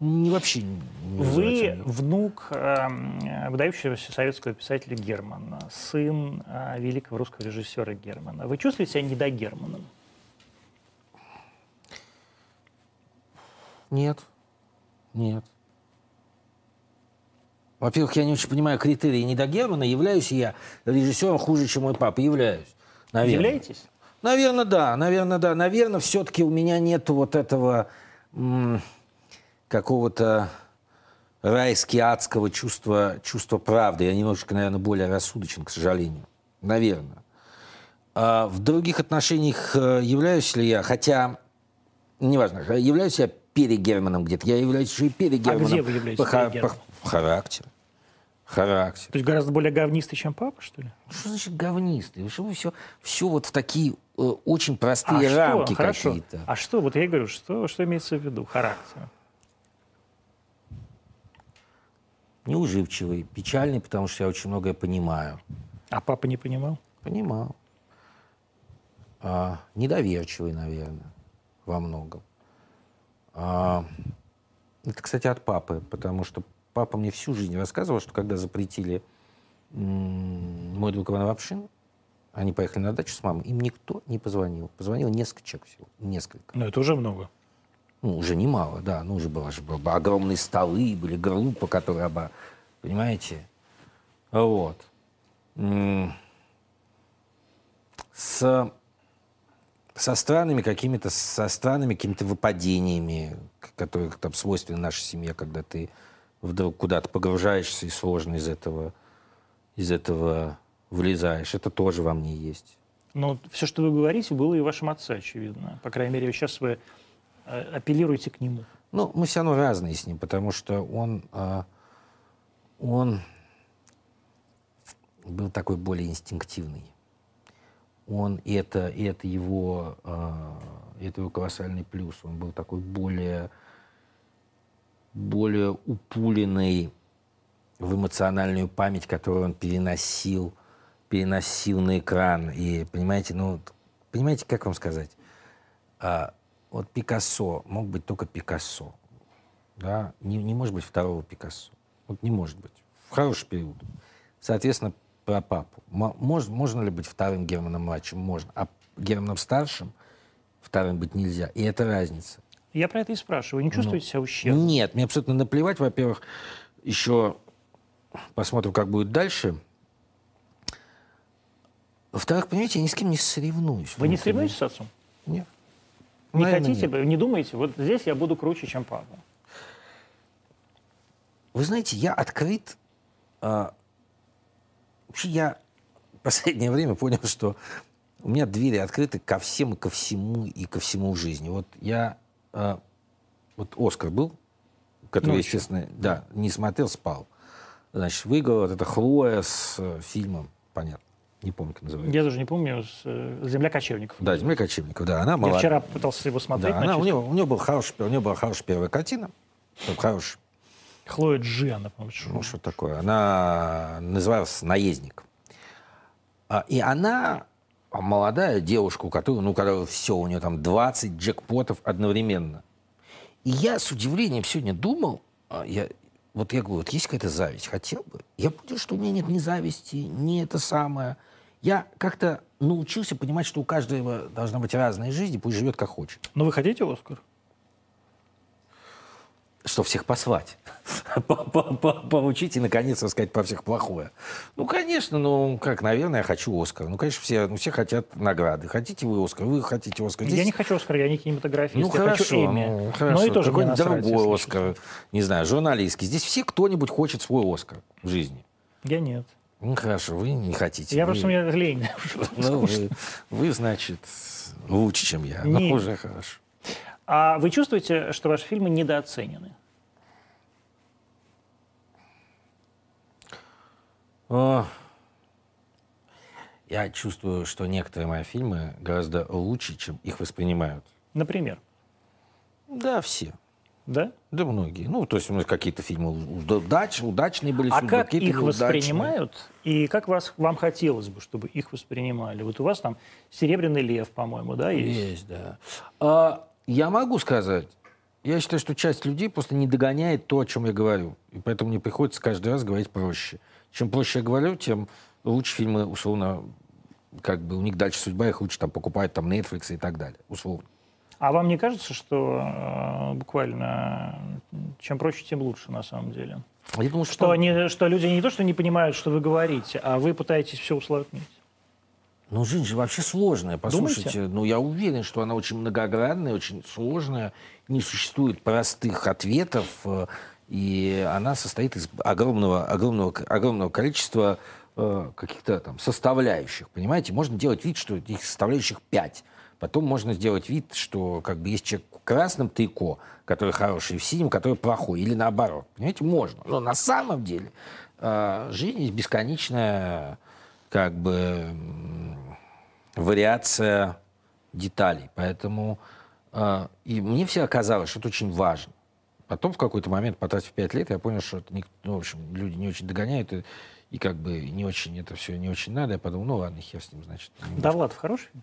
Не вообще не Вы внук э, выдающегося советского писателя Германа, сын э, великого русского режиссера Германа. Вы чувствуете себя не до Германом? Нет. Нет. Во-первых, я не очень понимаю критерии не до Германа. Являюсь я режиссером хуже, чем мой папа? Являюсь. Наверное. Являетесь? Наверное, да. Наверное, да. Наверное, все-таки у меня нет вот этого какого-то райски адского чувства, чувства правды. Я немножечко, наверное, более рассудочен, к сожалению. Наверное. А в других отношениях э, являюсь ли я, хотя, неважно, являюсь я перед Германом где-то, я являюсь еще и перед Германом. А где вы являетесь по, Германом? по характеру. Характер. То есть гораздо более говнистый, чем папа, что ли? Что значит говнистый? Что вы все, все вот в такие э, очень простые а рамки какие-то. А что? Вот я говорю, что, что имеется в виду? Характер. Неуживчивый, печальный, потому что я очень многое понимаю. А папа не понимал? Понимал. А, недоверчивый, наверное, во многом. А, это, кстати, от папы, потому что папа мне всю жизнь рассказывал, что когда запретили мой друг Иван Лапшин, они поехали на дачу с мамой, им никто не позвонил. Позвонил несколько человек всего, несколько. Но это уже много. Ну, уже немало, да. Ну, уже было, уже было огромные столы, были группы, которые оба... Понимаете? Вот. С, со странными какими-то, со странными какими-то выпадениями, которые там свойственны нашей семье, когда ты вдруг куда-то погружаешься и сложно из этого, из этого вылезаешь. Это тоже во мне есть. Но все, что вы говорите, было и в вашем отце, очевидно. По крайней мере, сейчас вы апеллируете к нему? Ну, мы все равно разные с ним, потому что он, а, он был такой более инстинктивный. Он, и это, и это его, а, это его колоссальный плюс. Он был такой более, более упуленный в эмоциональную память, которую он переносил, переносил на экран. И, понимаете, ну, понимаете, как вам сказать? Вот Пикассо мог быть только Пикассо. Да? Не, не может быть второго Пикассо. Вот не может быть. В хороший период. Соответственно, про папу. Мож, можно ли быть вторым Германом младшим? Можно. А Германом старшим вторым быть нельзя. И это разница. Я про это и спрашиваю. Не чувствуете ну, себя ущербным? Нет, мне абсолютно наплевать. Во-первых, еще посмотрим, как будет дальше. Во-вторых, понимаете, я ни с кем не соревнуюсь. Вы не соревнуетесь с отцом? Нет. Не Наверное, хотите, нет. не думаете, вот здесь я буду круче, чем папа? Вы знаете, я открыт. А, вообще я в последнее время понял, что у меня двери открыты ко всем и ко всему, и ко всему в жизни. Вот я... А, вот Оскар был, который, ну, естественно, да, не смотрел, спал. Значит, выиграл вот это Хлоя с э, фильмом, понятно не помню, как называется. Я даже не помню, э, «Земля кочевников». Да, «Земля кочевников», да. Она была... Я вчера пытался его смотреть. Да, она, у, нее, у, нее был хороший, у нее была хорошая первая картина. Хорошая. Хлоя Джи, она, по-моему. Ну, что такое? Она называлась «Наездник». А, и она молодая девушка, у которой, ну, когда все, у нее там 20 джекпотов одновременно. И я с удивлением сегодня думал, а, я, вот я говорю, вот есть какая-то зависть, хотел бы. Я понял, что у меня нет ни зависти, ни это самое я как-то научился понимать, что у каждого должна быть разная жизнь, пусть живет как хочет. Но вы хотите Оскар? Что всех послать? Получить и, наконец, сказать по всех плохое. Ну, конечно, ну, как, наверное, я хочу Оскар. Ну, конечно, все, ну, все хотят награды. Хотите вы Оскар? Вы хотите Оскар? Здесь... Я не хочу Оскар, я не кинематографист. Ну, я хорошо, хочу Эми. ну, хорошо. Но и тоже Какой-нибудь другой Оскар. Не знаю, журналистский. Здесь все кто-нибудь хочет свой Оскар в жизни. Я нет. Ну, хорошо, вы не хотите. Я вы... просто, мне лень. Ну, вы, вы, значит, лучше, чем я. Ну, уже хорошо. А вы чувствуете, что ваши фильмы недооценены? О, я чувствую, что некоторые мои фильмы гораздо лучше, чем их воспринимают. Например? Да, все. Да? Да многие. Ну, то есть у нас какие-то фильмы удач, удачные были. А судьбы, как их воспринимают и как вас, вам хотелось бы, чтобы их воспринимали? Вот у вас там «Серебряный лев», по-моему, да, есть? Есть, да. А, я могу сказать, я считаю, что часть людей просто не догоняет то, о чем я говорю. И поэтому мне приходится каждый раз говорить проще. Чем проще я говорю, тем лучше фильмы, условно, как бы у них дальше судьба, их лучше там покупают там Netflix и так далее, условно. А вам не кажется, что э, буквально чем проще, тем лучше на самом деле? Я думаю, Что, они, что люди не то, что не понимают, что вы говорите, а вы пытаетесь все усложнить. Ну, жизнь же вообще сложная. Послушайте, Думаете? ну, я уверен, что она очень многогранная, очень сложная. Не существует простых ответов, э, и она состоит из огромного, огромного, огромного количества э, каких-то там составляющих. Понимаете, можно делать вид, что этих составляющих пять. Потом можно сделать вид, что как бы есть человек в красном трико, который хороший, в синем, который плохой, или наоборот. Понимаете, можно. Но на самом деле э, жизнь есть бесконечная как бы вариация деталей. Поэтому э, и мне всегда казалось, что это очень важно. Потом в какой-то момент, потратив пять лет, я понял, что это ник- ну, в общем, люди не очень догоняют, и, и как бы не очень это все не очень надо. Я подумал, ну ладно, хер с ним, значит. Довлатов хороший? фильм?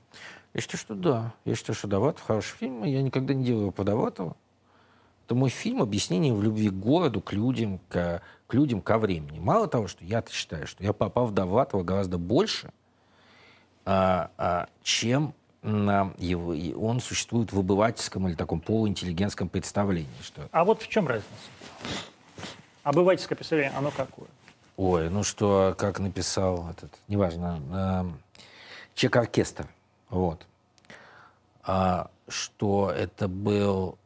Я считаю, что да. Я считаю, что Довлатов хороший фильм, я никогда не делаю его по Довлатову. Это мой фильм объяснение в любви к городу, к людям, к, к людям, ко времени. Мало того, что я считаю, что я попал в Довлатова гораздо больше, а, а, чем на его, и он существует в обывательском или таком полуинтеллигентском представлении. Что, А вот в чем разница? Обывательское представление, оно какое? Ой, ну что, как написал этот, неважно, эм, Чек-оркестр, вот, а, что это был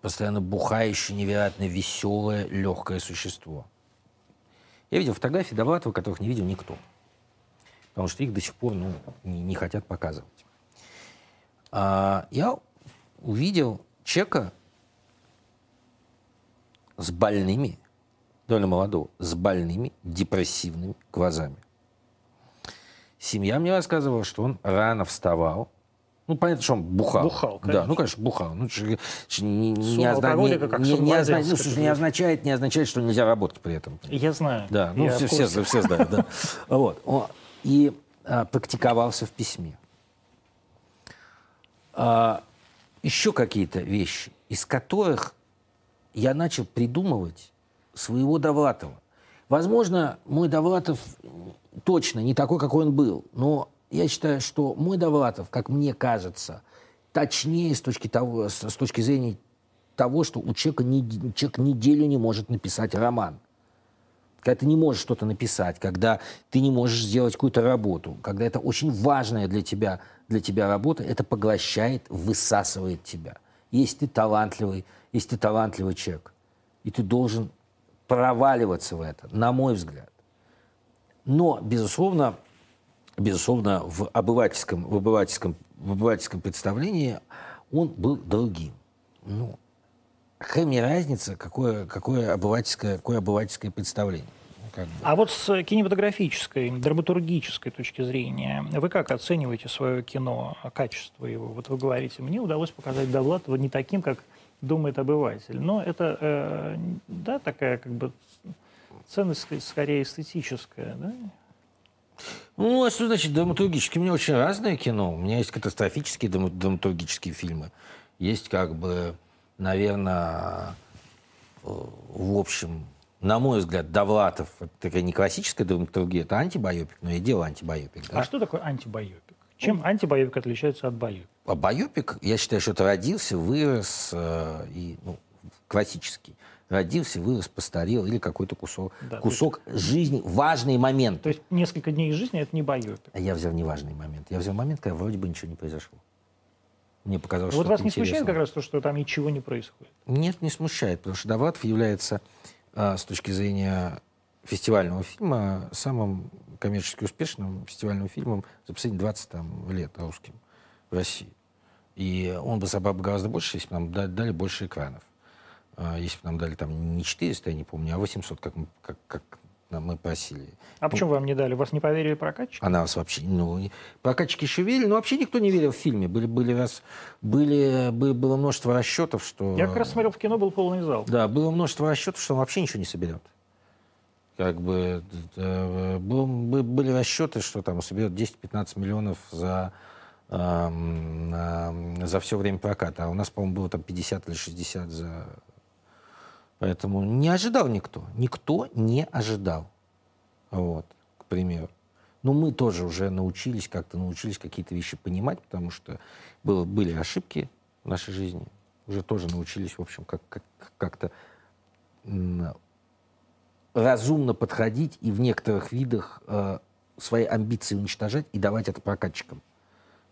постоянно бухающее, невероятно веселое, легкое существо. Я видел фотографии Довлатова, которых не видел никто. Потому что их до сих пор ну, не, не хотят показывать. А, я увидел Чека с больными, довольно молодого, с больными депрессивными глазами. Семья мне рассказывала, что он рано вставал. Ну, понятно, что он бухал. Бухал, Да, конечно. ну, конечно, бухал. Ну, не, не, озна- не- не- не озна- ну, слушай, не означает, не означает, что нельзя работать при этом. Я знаю. Да, ну все, все, все знают, да. Вот. И а, практиковался в письме. А, еще какие-то вещи, из которых я начал придумывать своего Довлатова. Возможно, мой Довлатов точно не такой, какой он был, но я считаю, что мой Довлатов, как мне кажется, точнее с точки, того, с, точки зрения того, что у человека, не, человек неделю не может написать роман когда ты не можешь что-то написать, когда ты не можешь сделать какую-то работу, когда это очень важная для тебя, для тебя работа, это поглощает, высасывает тебя. Если ты талантливый, если ты талантливый человек, и ты должен проваливаться в это, на мой взгляд. Но, безусловно, безусловно, в обывательском, в обывательском, в обывательском представлении он был другим. Ну, какая мне разница, какое, какое, обывательское, какое обывательское представление? Ну, как бы. А вот с кинематографической, драматургической точки зрения, вы как оцениваете свое кино, качество его? Вот вы говорите, мне удалось показать Довлатова не таким, как думает обыватель. Но это, э, да, такая как бы ценность ск- скорее эстетическая, да? Ну, а что значит драматургически? У меня очень разное кино. У меня есть катастрофические драма- драматургические фильмы. Есть как бы, наверное, э, в общем, на мой взгляд, Довлатов это такая не классическая драматургия, это антибайопик, но я делал антибайопик. Да? А что такое антибайопик? Чем антибайопик отличается от байопика? А байопик, я считаю, что это родился, вырос э, и ну, классический. Родился, вырос, постарел или какой-то кусок, Да, кусок жизни, важный момент. То есть несколько дней из жизни – это не байопик. А я взял неважный момент. Я взял момент, когда вроде бы ничего не произошло. Мне показалось, Вот что вас не смущает интересно. как раз то, что там ничего не происходит? Нет, не смущает, потому что Довлатов является а, с точки зрения фестивального фильма самым коммерчески успешным фестивальным фильмом за последние 20 там, лет русским в России. И он бы собрал бы гораздо больше, если бы нам дали, больше экранов. А, Если бы нам дали там не 400, я не помню, а 800, как, мы- как, как мы просили. А почему вам не дали? Вас не поверили прокатчики? А нас вообще, ну, прокатчики еще верили, но вообще никто не верил в фильме. Были, были раз, были, бы- было множество расчетов, что... Я как раз смотрел в кино, был полный зал. Да, было множество расчетов, что он вообще ничего не соберет. Как бы э, бы- были расчеты, что там соберет 10-15 миллионов за, эм, эм, за все время проката. А у нас, по-моему, было там 50 или 60 за... Поэтому не ожидал никто. Никто не ожидал. Вот, к примеру. Но мы тоже уже научились, как-то научились какие-то вещи понимать, потому что было, были ошибки в нашей жизни. Уже тоже научились, в общем, как, как, как-то разумно подходить и в некоторых видах э, свои амбиции уничтожать и давать это прокатчикам.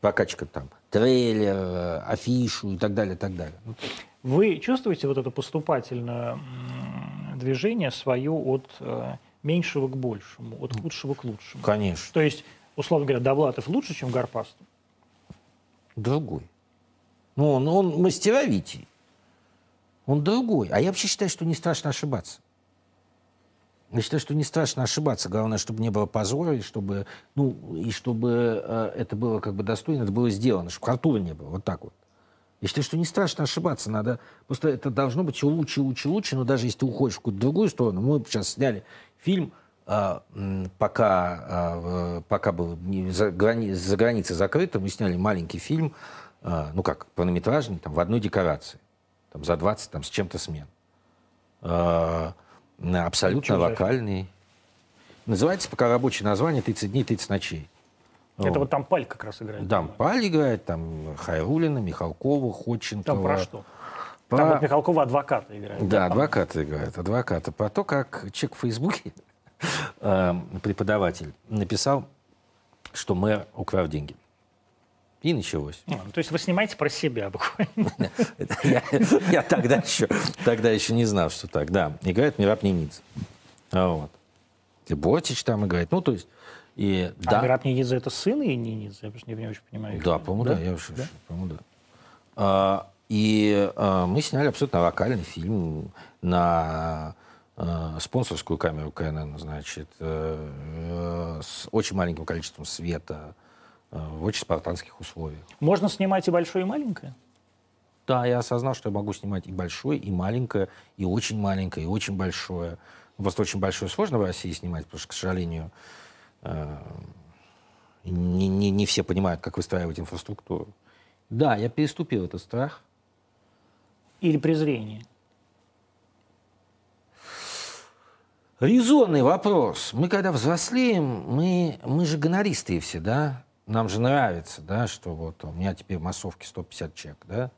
Прокатчикам там трейлер, э, афишу и так далее, и так далее. Ну, Вы чувствуете вот это поступательное движение свое от э, меньшего к большему, от худшего к лучшему? Конечно. То есть, условно говоря, Довлатов лучше, чем Гарпастов? Другой. Ну, он, он мастеровитий. Он другой. А я вообще считаю, что не страшно ошибаться. Я считаю, что не страшно ошибаться. Главное, чтобы не было позора, и чтобы, ну, и чтобы э, это было как бы достойно, это было сделано, чтобы халтуры не было. Вот так вот. Я считаю, что не страшно ошибаться. Надо просто это должно быть лучше, лучше, лучше. Но даже если ты уходишь в какую-то другую сторону, мы сейчас сняли фильм, м, пока, в- пока был за, грани- за границей закрыто, мы сняли маленький фильм, а, ну как, полнометражный, там, в одной декорации, там, за 20 там, с чем-то смен. На- абсолютно локальный. Называется пока рабочее название «30 дней, 30 ночей». Это вот там Паль как раз играет. Там Паль играет, там Хайрулина, Михалкова, Ходченкова. Там про что? Про- Там вот Михалкова адвоката играет. Да, адвокаты играют, адвокаты. Про то, как человек в Фейсбуке, э, преподаватель, написал, что мэр украл деньги. И началось. Ну, то есть вы снимаете про себя буквально. Я, тогда, еще, тогда еще не знал, что так. Да, играет Мираб. А Вот. И Ботич там играет. Ну, то есть, и А да. Мираб Нинидзе это сын и Нинидзе? Я просто не, не очень понимаю. Да, по-моему, да. Я уж, по-моему, да. А, и а, мы сняли абсолютно локальный фильм на а, спонсорскую камеру КНН, значит, э, э, с очень маленьким количеством света, в очень спартанских условиях. Можно снимать и большое, и маленькое? Да, я осознал, что я могу снимать и большое, и маленькое, и очень маленькое, и очень большое. Просто очень большое сложно в России снимать, потому что, к сожалению, э, не, не- не все понимают, как выстраивать инфраструктуру. Да, я переступил этот страх. Или презрение? Резонный вопрос. Мы когда взрослеем, мы, мы же гонористые все, да? Нам же нравится, да, что вот у меня теперь в массовке 150 человек, да?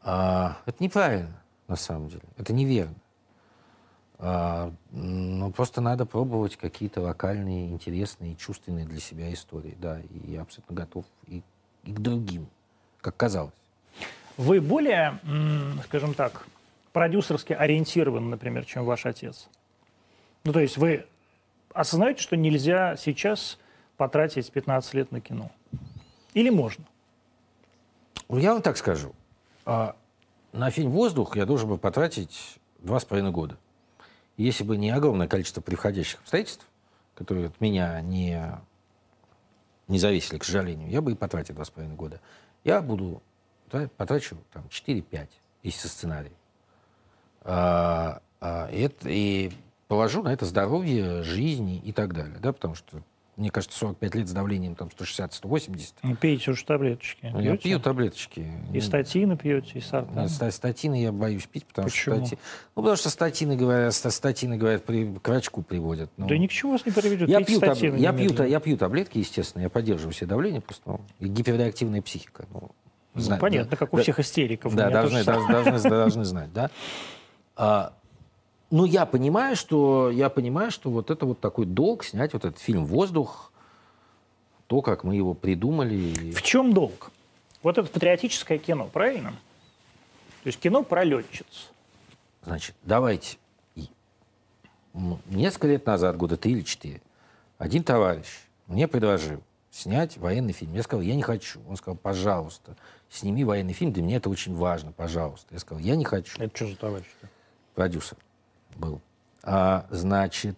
А, это неправильно, на самом деле. Это неверно. А, ну, просто надо пробовать какие-то локальные, интересные, чувственные для себя истории, да. И я абсолютно готов и, и к другим, как казалось. Вы более, скажем так, продюсерски ориентированы, например, чем ваш отец? Ну, то есть вы осознаете, что нельзя сейчас потратить 15 лет на кино? Или можно? Ну, Я вам так скажу. А, На фильм «Воздух» я должен был потратить два с половиной года. Если бы не огромное количество приходящих обстоятельств, которые от меня не, не зависели, к сожалению, я бы и потратил два с половиной года. Я буду, тра- потрачу там 4-5, если со сценарием. А, а, это- и положу на это здоровье, жизни и так далее. Да, потому что, мне кажется, 45 лет с давлением там 160-180. Ну, Пейте уж таблеточки. Ну, Я Пьете? пью таблеточки. И статины пьете, и сортан. Нет, ста- статины я боюсь пить, потому Почему? что стати- ну, потому что статины говорят, ста- статины говорят при, к врачку приводят. Ну, Да ни к чему вас не приведет. я пью, таб- статины я, пью, я пью таблетки, естественно, я поддерживаю себе давление, просто ну, гиперреактивная психика. Ну, Ну, зна- понятно, да, как у да, всех истериков. Да, должны, должны, должны, должны знать, да. А, ну, я понимаю, что я понимаю, что вот это вот такой долг снять вот этот фильм "Воздух", то, как мы его придумали. В чем долг? Вот это патриотическое кино, правильно? То есть кино про летчиц. Значит, давайте. Несколько лет назад, года три или четыре, один товарищ мне предложил снять военный фильм. Я сказал, я не хочу. Он сказал, пожалуйста, сними военный фильм, для меня это очень важно, пожалуйста. Я сказал, я не хочу. Это что за товарищ? Продюсер был. А, значит,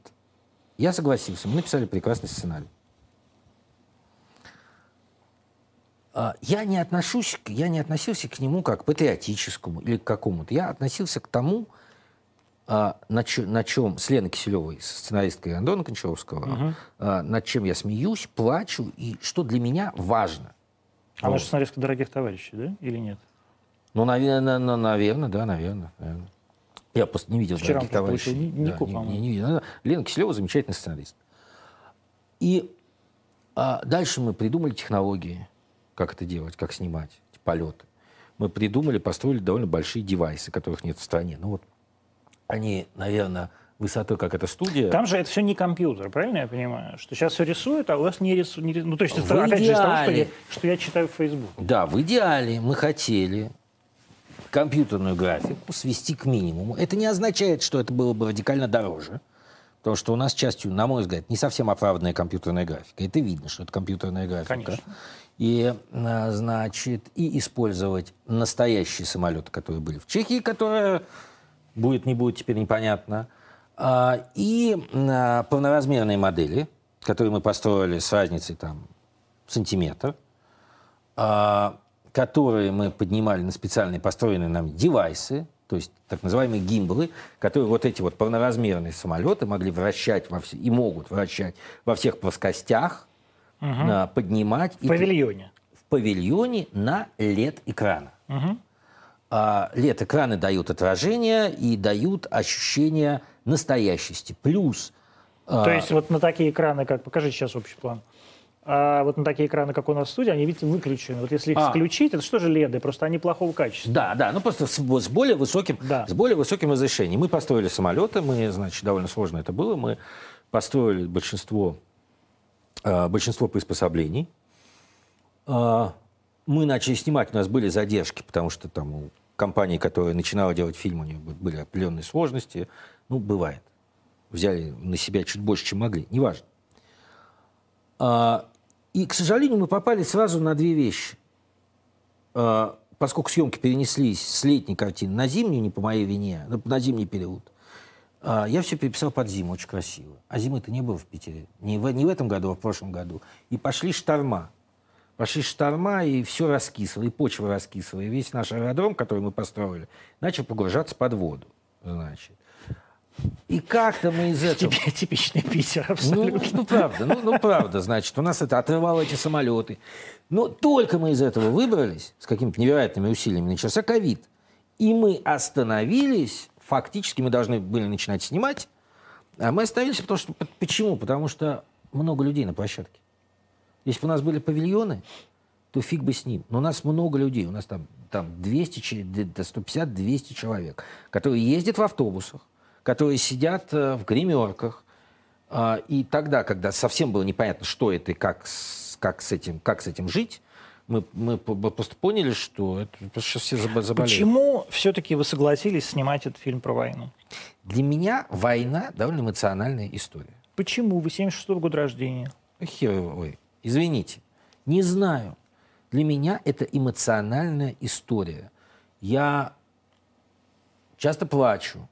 я согласился, мы написали прекрасный сценарий. А, я не отношусь, я не относился к нему как к патриотическому или к какому-то. Я относился к тому, а, на, чё, на чем с Леной Киселевой, сценаристкой Андона Кончаровского, угу. а, над чем я смеюсь, плачу, и что для меня важно. А она же сценаристка «Дорогих товарищей», да, или нет? Ну, наверное, ну, наверное, да, наверное. наверное. Я просто не видел Вчера «Дорогих товарищей». Ни, да, Нику, не, не, не видел. Лена Киселева замечательный сценарист. И а, дальше мы придумали технологии, как это делать, как снимать эти полеты. Мы придумали, построили довольно большие девайсы, которых нет в стране. Ну вот они, наверное, высотой, как эта студия. Там же это все не компьютер, правильно я понимаю? Что сейчас все рисуют, а у вас не рисуют. Не, ну, то есть, это, опять же, из того, что я, что я читаю в Facebook. Да, в идеале мы хотели компьютерную графику свести к минимуму. Это не означает, что это было бы радикально дороже. Потому что у нас частью, на мой взгляд, не совсем оправданная компьютерная графика. Это видно, что это компьютерная графика. Конечно. И, а, значит, и использовать настоящие самолеты, которые были в Чехии, которые будет, не будет, теперь непонятно. А, и а, полноразмерные модели, которые мы построили с разницей там сантиметр, которые мы поднимали на специальные построенные нам девайсы, то есть так называемые гимбалы, которые вот эти вот полноразмерные самолеты могли вращать во все, и могут вращать во всех плоскостях, угу. поднимать. В павильоне. В павильоне на LED-экрана. Угу а, LED-экраны дают отражение и дают ощущение настоящести. Плюс... А, То есть вот на такие экраны, как... Покажите сейчас общий план. А вот на такие экраны, как у нас в студии, они, видите, выключены. Вот если их а. включить, это что же леды? Просто они плохого качества. Да, да, ну просто с, с, более, высоким, да. с более высоким разрешением. Мы построили самолеты, мы, значит, довольно сложно это было, мы построили большинство, э, большинство приспособлений. Э, мы начали снимать, у нас были задержки, потому что там у компании, которая начинала делать фильм, у нее были определенные сложности. Ну, бывает. Взяли на себя чуть больше, чем могли. Неважно. А, и, к сожалению, мы попали сразу на две вещи. А, поскольку съемки перенеслись с летней картины на зимнюю, не по моей вине, на зимний период, а, я все переписал под зиму, очень красиво. А зимы-то не было в Питере. Не в, не в этом году, а в прошлом году. И пошли шторма. Пошли шторма, и все раскисло, и почва раскисла, и весь наш аэродром, который мы построили, начал погружаться под воду, значит. И как-то мы из этого... Типичный Питер, абсолютно. Ну, ну правда, ну, ну правда, значит, у нас это отрывало эти самолеты. Но только мы из этого выбрались, с какими-то невероятными усилиями, начался ковид. И мы остановились, фактически мы должны были начинать снимать, а мы остановились, потому что... Почему? Потому что много людей на площадке. Если бы у нас были павильоны, то фиг бы с ним. Но у нас много людей, у нас там, там 200, 150-200 человек, которые ездят в автобусах, которые сидят э, в гримерках. Э, и тогда, когда совсем было непонятно, что это и как, как, с, этим, как с этим жить, мы, мы просто поняли, что это сейчас все заболели. Почему все-таки вы согласились снимать этот фильм про войну? Для меня война довольно эмоциональная история. Почему? Вы 76 -го года рождения. Хер, ой, Извините, не знаю. Для меня это эмоциональная история. Я часто плачу.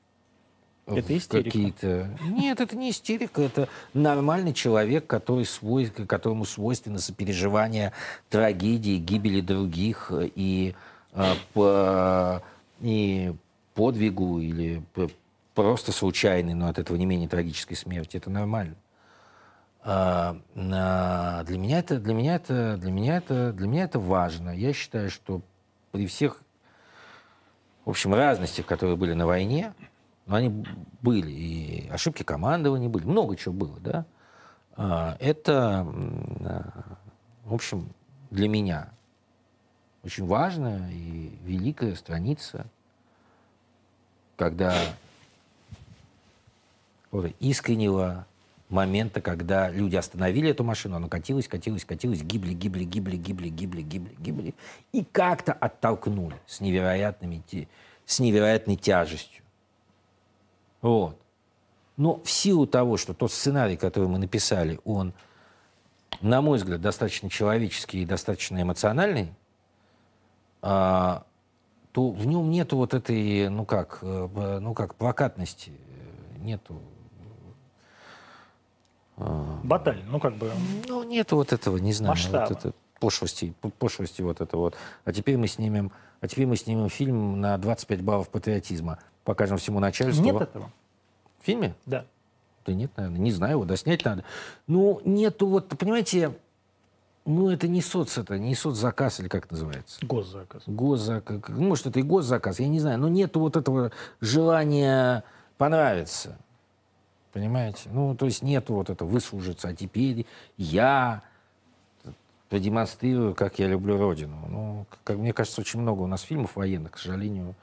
Это истерика. Нет, это не истерика, это нормальный человек, который свой... которому свойственно сопереживание трагедии, гибели других и, э, по... и подвигу или просто случайной, но от этого не менее трагической смерти. Это нормально. А, для меня это, для меня это, для меня это, для меня это важно. Я считаю, что при всех, в общем, разностях, которые были на войне, они были, и ошибки командования были, много чего было, да, а, это, в общем, для меня очень важная и великая страница, когда искреннего момента, когда люди остановили эту машину, она катилась, катилась, катилась, гибли, гибли, гибли, гибли, гибли, гибли, гибли, и как-то оттолкнули с, невероятными, с невероятной тяжестью. Вот. Но в силу того, что тот сценарий, который мы написали, он, на мой взгляд, достаточно человеческий и достаточно эмоциональный, а, то в нем нет вот этой, ну как, э, ну как, плакатности нету... Баталь, ну как бы... Ну, нету вот этого, не знаю, Масштаба. вот это пошлости, пошлости вот это вот. А теперь мы снимем, а теперь мы снимем фильм на 25 баллов патриотизма. Покажем всему начальству. Нет этого? В фильме? Да. Да нет, наверное, не знаю, вот, да снять надо. Ну, нету вот, понимаете, ну, это не соц, это не соцзаказ, или как это называется? Госзаказ. Госзаказ, ну, может, это и госзаказ, я не знаю, но нету вот этого желания понравиться. Понимаете? Ну, то есть нету вот этого выслужиться, а теперь я продемонстрирую, как я люблю Родину. Ну, как мне кажется, очень много у нас фильмов военных, к сожалению.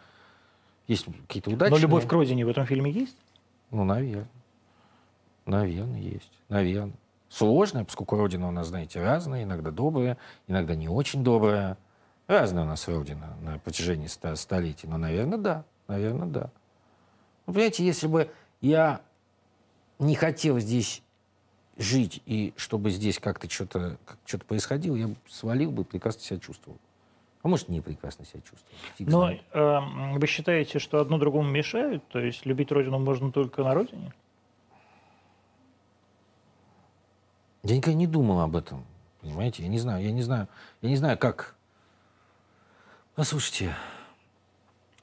Есть какие-то удачные. Но любовь к родине в этом фильме есть? Ну, наверное. Наверное, есть. Наверное. Сложная, поскольку Родина у нас, знаете, разная, иногда добрая, иногда не очень добрая. Разная у нас Родина на протяжении ста- столетий. Но, наверное, да. Наверное, да. Ну, понимаете, если бы я не хотел здесь жить, и чтобы здесь как-то что-то как, происходило, я бы свалил бы, прекрасно себя чувствовал. А может, не прекрасно себя чувствовал. Фиг Но э, вы считаете, что одно другому мешают? То есть любить родину можно только на родине? Я никогда не думал об этом. Понимаете? Я не знаю, я не знаю, я не знаю, как. Послушайте,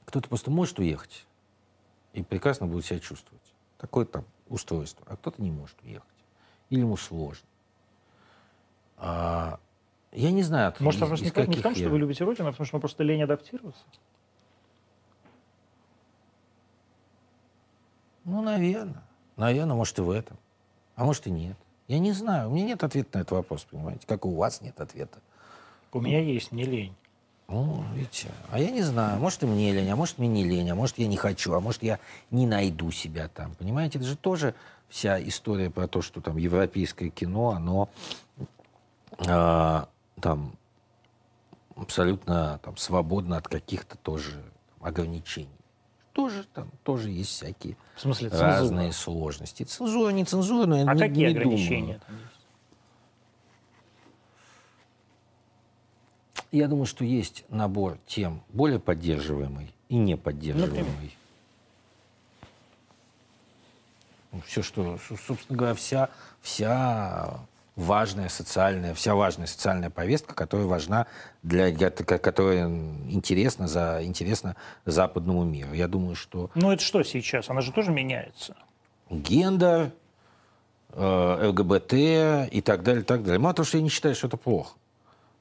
кто-то просто может уехать и прекрасно будет себя чувствовать. Такое там устройство. А кто-то не может уехать. Или ему сложно. А, я не знаю, Может, из- вопрос из не, не в том, каких что я- вы любите родину, а потому что вам просто лень адаптироваться? Ну, наверное. Наверное, может, и в этом. А может, и нет. Я не знаю. У меня нет ответа на этот вопрос, понимаете? Как и у вас нет ответа. У меня есть, не лень. Ну, видите, а я не знаю, может и мне лень, а может мне не лень, а может я не хочу, а может я не найду себя там. Понимаете, это же тоже вся история про то, что там европейское кино, оно а, там абсолютно там, свободно от каких-то тоже ограничений. Тоже там тоже есть всякие В смысле, цензура. разные сложности. Цензура, не цензура, но я А не, какие не думаю. ограничения там есть? Я думаю, что есть набор тем более поддерживаемый и не поддерживаемый. Все, что, собственно говоря, вся, вся важная социальная, вся важная социальная повестка, которая важна для, для- ко- которая интересна, за, интересна западному миру. Я думаю, что Ну это что сейчас? Она же тоже меняется. гендер, э, ЛГБТ и так далее, так далее. Мало того, что я не считаю, что это плохо.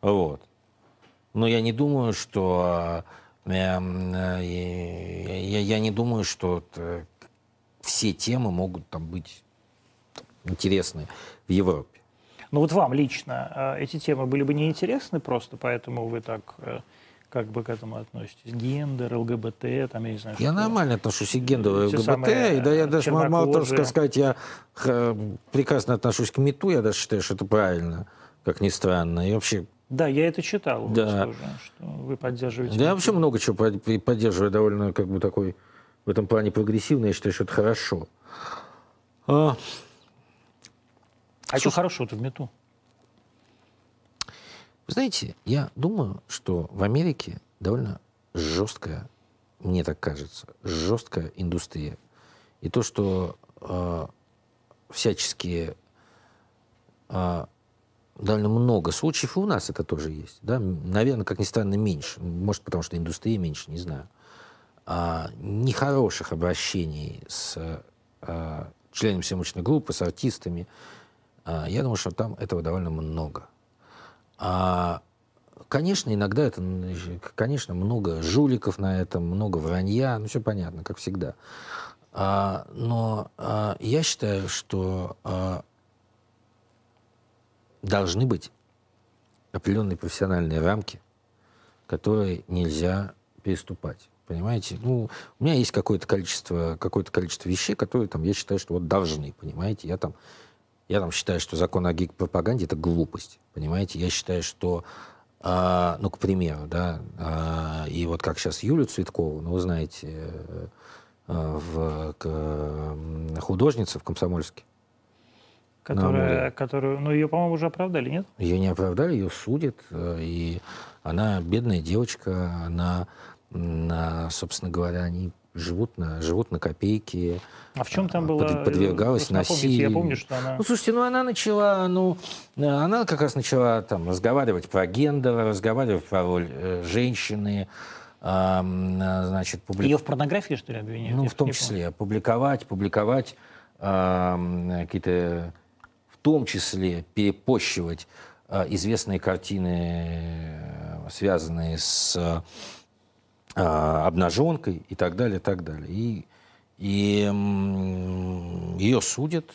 Вот. Но я не думаю, что... э, эм, э, я, я не думаю, что э, все темы могут там быть интересны в Европе. Ну вот вам лично э, эти темы были бы неинтересны просто, поэтому вы так э, как бы к этому относитесь? Гендер, ЛГБТ, там, я не знаю, Я нормально отношусь и к гендеру, и ЛГБТ, самые, и да, я э, даже мало, того, что сказать, я прекрасно отношусь к МИТу, я даже считаю, что это правильно, как ни странно. И вообще Да, я это читал Да. тоже, что вы поддерживаете. Да, я вообще много чего под- поддерживаю, довольно как бы такой в этом плане прогрессивный, я считаю, что это хорошо. А, А что хорошего-то в мету? Вы знаете, я думаю, что в Америке довольно жесткая, мне так кажется, жесткая индустрия. И то, что э, всяческие э, довольно много случаев, и у нас это тоже есть, да, наверное, как ни странно, меньше. Может, потому что индустрия меньше, не знаю. А, нехороших обращений с э, членами съемочной группы, с артистами. А, я думаю, что там этого довольно много. А, конечно, иногда это, конечно, много жуликов на этом, много вранья, ну все понятно, как всегда. А, но а, я считаю, что а, должны быть определенные профессиональные рамки, которые нельзя переступать. Понимаете? Ну, у меня есть какое-то количество, какое-то количество вещей, которые там, я считаю, что вот должны, понимаете? Я там, я там считаю, что закон о гик-пропаганде — это глупость, понимаете? Я считаю, что, а, ну, к примеру, да, а, и вот как сейчас Юлю Цветкову, ну, вы знаете, э, в, к, художница в Комсомольске, Которая, которую, ну ее, по-моему, уже оправдали, нет? Ее не оправдали, ее судят, э, и она бедная девочка, она, собственно говоря, они живут на, живут на копейки. А в чем там а, было? под- подвергалась напомните, насилию. Я помню, что она... Ну, слушайте, ну она начала, ну, э, она как раз начала там разговаривать про гендер, разговаривать про роль э, женщины, э, значит, публи- Ее в порнографии, что ли, обвиняют? ну, Я в том не помню. числе, публиковать, публиковать ам, какие-то, в том числе, перепощивать а, известные картины, э, связанные с обнаженкой и так далее, и так далее. И, и ее судят,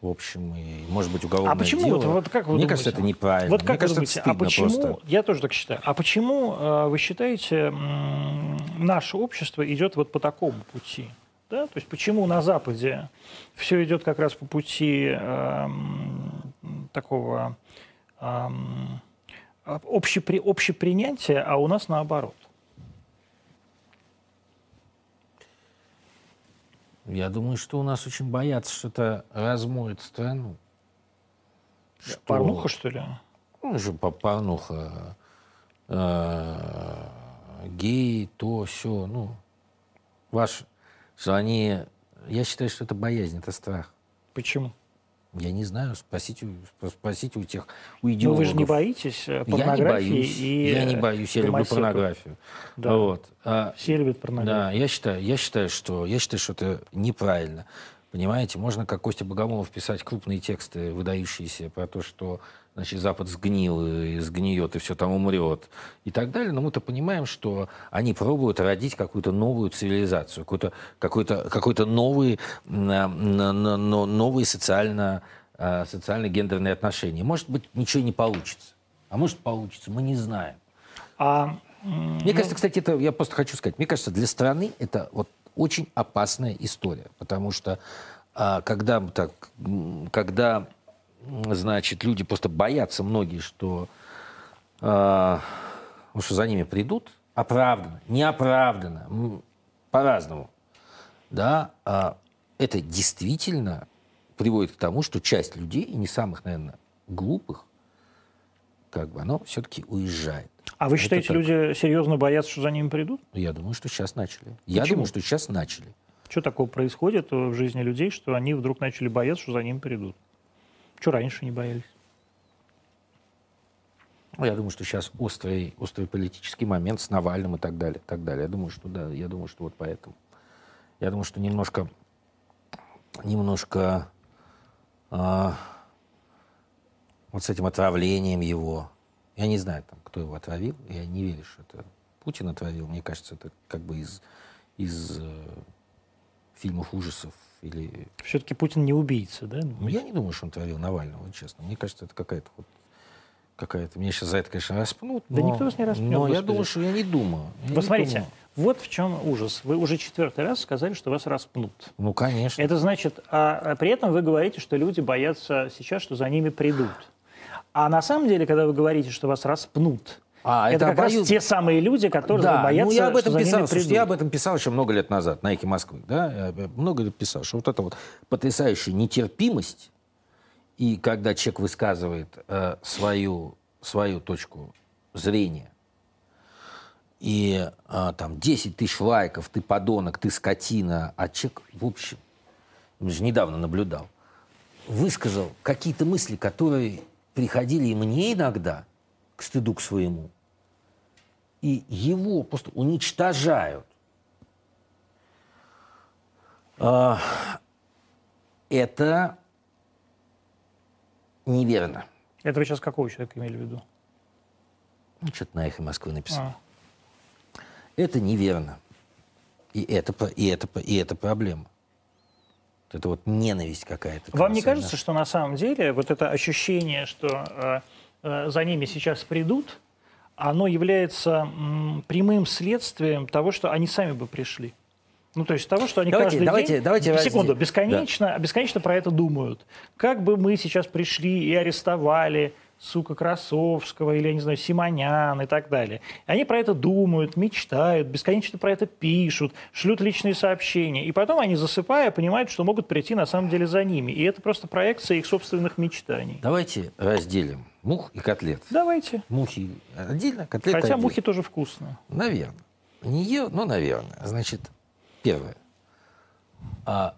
в общем, и, может быть, уголовное А почему? дело. Вот, вот как вы Мне думаете? кажется, это неправильно. Вот как Мне кажется, думаете, это а почему, просто. я тоже так считаю, а почему э, вы считаете, наше общество идет вот по такому пути? Да? То есть почему на Западе все идет как раз по пути эм, такого общепри, общепринятия, а у нас наоборот? Я думаю, что у нас очень боятся, что это размоет страну. Что- Порнуха, что ли? Ну, же по- порнуха. э, геи, то, все. Ну, ваш, что они... Я считаю, что это боязнь, это страх. Почему? Я не знаю, спросите, у- спросите у тех, у Ну, идеологов. вы же не боитесь э, Я не порнографии боюсь. и я не э, боюсь, я люблю гомосеков? порнографию. Да. Вот. А, Все любят порнографию. Да, я считаю, я считаю, что я считаю, что это неправильно. Понимаете, можно, как Костя Богомолов, писать крупные тексты, выдающиеся про то, что значит, Запад сгнил и сгниет, и все там умрет, и так далее. Но мы-то понимаем, что они пробуют родить какую-то новую цивилизацию, какой-то какой какой новый, на- на- на- на- новые социально, а, социально-гендерные отношения. Может быть, ничего не получится. А может, получится, мы не знаем. А Мне кажется, кстати, это я просто хочу сказать, мне кажется, для страны это вот очень опасная история, потому что а, когда мы так, когда, значит, люди просто боятся многие, что, ну, что за ними придут, оправданно, неоправданно, по-разному, да, а, это действительно приводит к тому, что часть людей, и не самых, наверное, глупых, как бы, оно все-таки уезжает. а вы это считаете, так. люди серьезно боятся, что за ними придут? Я думаю, что сейчас начали. Я Почему? думаю, что сейчас начали. Что такого происходит э, в жизни людей, что они вдруг начали бояться, что за ними придут? Что раньше не боялись? Ну, я думаю, что сейчас острый, острый политический момент с Навальным и так далее, так далее. Я думаю, что да, я думаю, что вот поэтому. Я думаю, что немножко, немножко а, вот с этим отравлением его. Я не знаю, там, кто его отравил. Я не верю, что это Путин отравил. Мне кажется, это как бы из, из э, фильмов ужасов или Все-таки Путин не убийца, да? Ну, я не думаю, что он травил Навального, вот честно. Мне кажется, это какая-то вот какая-то. Меня сейчас за это, конечно, распнут. Да но- никто вас не распнет, Но я господи. думаю, что я не думаю. Я не смотрите, думаю. вот в чем ужас. Вы уже четвертый раз сказали, что вас распнут. Ну, конечно. Это значит, а, а при этом вы говорите, что люди боятся сейчас, что за ними придут. А на самом деле, когда вы говорите, что вас распнут, А, это, это как обоюд- раз те самые люди, которые да, боятся, ну я об этом что писал. Слушайте, придут. я об этом писал еще много лет назад на «Эхе Москвы». Да? Я много лет писал, что вот эта вот потрясающая нетерпимость, и когда человек высказывает э, свою, свою точку зрения, и э, там 10 тысяч лайков, ты подонок, ты скотина, а человек, в общем, я же недавно наблюдал, высказал какие-то мысли, которые приходили и мне иногда, к стыду к своему, и его просто уничтожают. А, Это неверно. Это вы сейчас какого человека имели в виду? Ну, что-то на «Эхо Москвы» написал. А. Это неверно. И это, и, это, и это проблема. Вот Это вот ненависть какая-то. Вам не кажется, что на самом деле вот это ощущение, что э, э, за ними сейчас придут, оно является прямым следствием того, что они сами бы пришли? Ну, то есть того, что они Давайте- каждый давайте- день, давайте секунду, бесконечно, бесконечно про это думают. Как бы мы сейчас пришли и арестовали, сука, Красовского или, я не знаю, Симонян и так далее. Они про это думают, мечтают, бесконечно про это пишут, шлют личные сообщения. И потом они, засыпая, понимают, что могут прийти на самом деле за ними. И это просто проекция их собственных мечтаний. Давайте разделим мух и котлет. Давайте. Мухи отдельно, котлеты Хотя отдельно. мухи тоже вкусно. Наверное. Не ел, но наверное. Значит, первое. А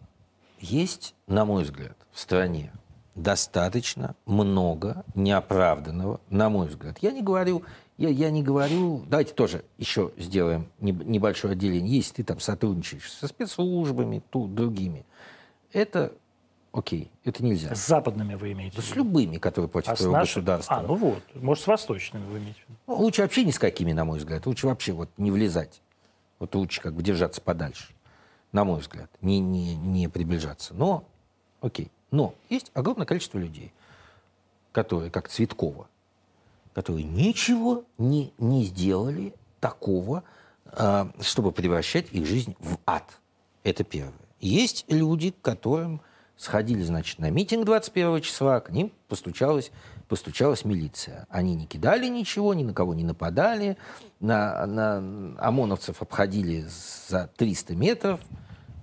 есть, на мой взгляд, в стране достаточно много неоправданного, на мой взгляд. Я не говорю, я, я не говорю, давайте тоже еще сделаем небольшое отделение. Если ты там сотрудничаешь со спецслужбами, тут другими, это окей, это нельзя. С западными вы имеете? Да с любыми, которые против а твоего наши... государства. А, ну вот, может, с восточными вы имеете? Ну, лучше вообще ни с какими, на мой взгляд. Лучше вообще вот не влезать. Вот лучше как бы держаться подальше, на мой взгляд, не, не, не приближаться. Но, окей. Но есть огромное количество людей, которые, как Цветкова, которые ничего не, не сделали такого, э, чтобы превращать их жизнь в ад. Это первое. Есть люди, которым сходили, значит, на митинг 21 числа, к ним постучалась, постучалась милиция. Они не кидали ничего, ни на кого не нападали, на, на ОМОНовцев обходили за 300 метров.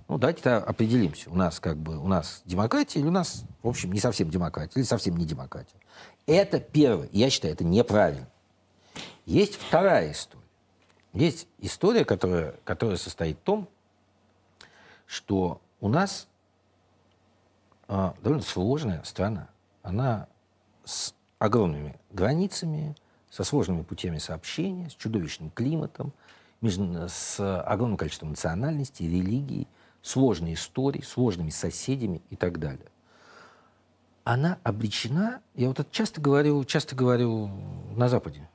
Ну, давайте определимся. У нас как бы, у нас демократия или у нас, в общем, не совсем демократия или совсем не демократия. Это первое. Я считаю, это неправильно. Есть вторая история. Есть история, которая, которая состоит в том, что у нас а, довольно сложная страна. Она с огромными границами, со сложными путями сообщения, с чудовищным климатом, с огромным количеством национальностей, религий, сложной историей, сложными соседями и так далее. Она обречена, я вот это часто говорю, часто говорю на Западе.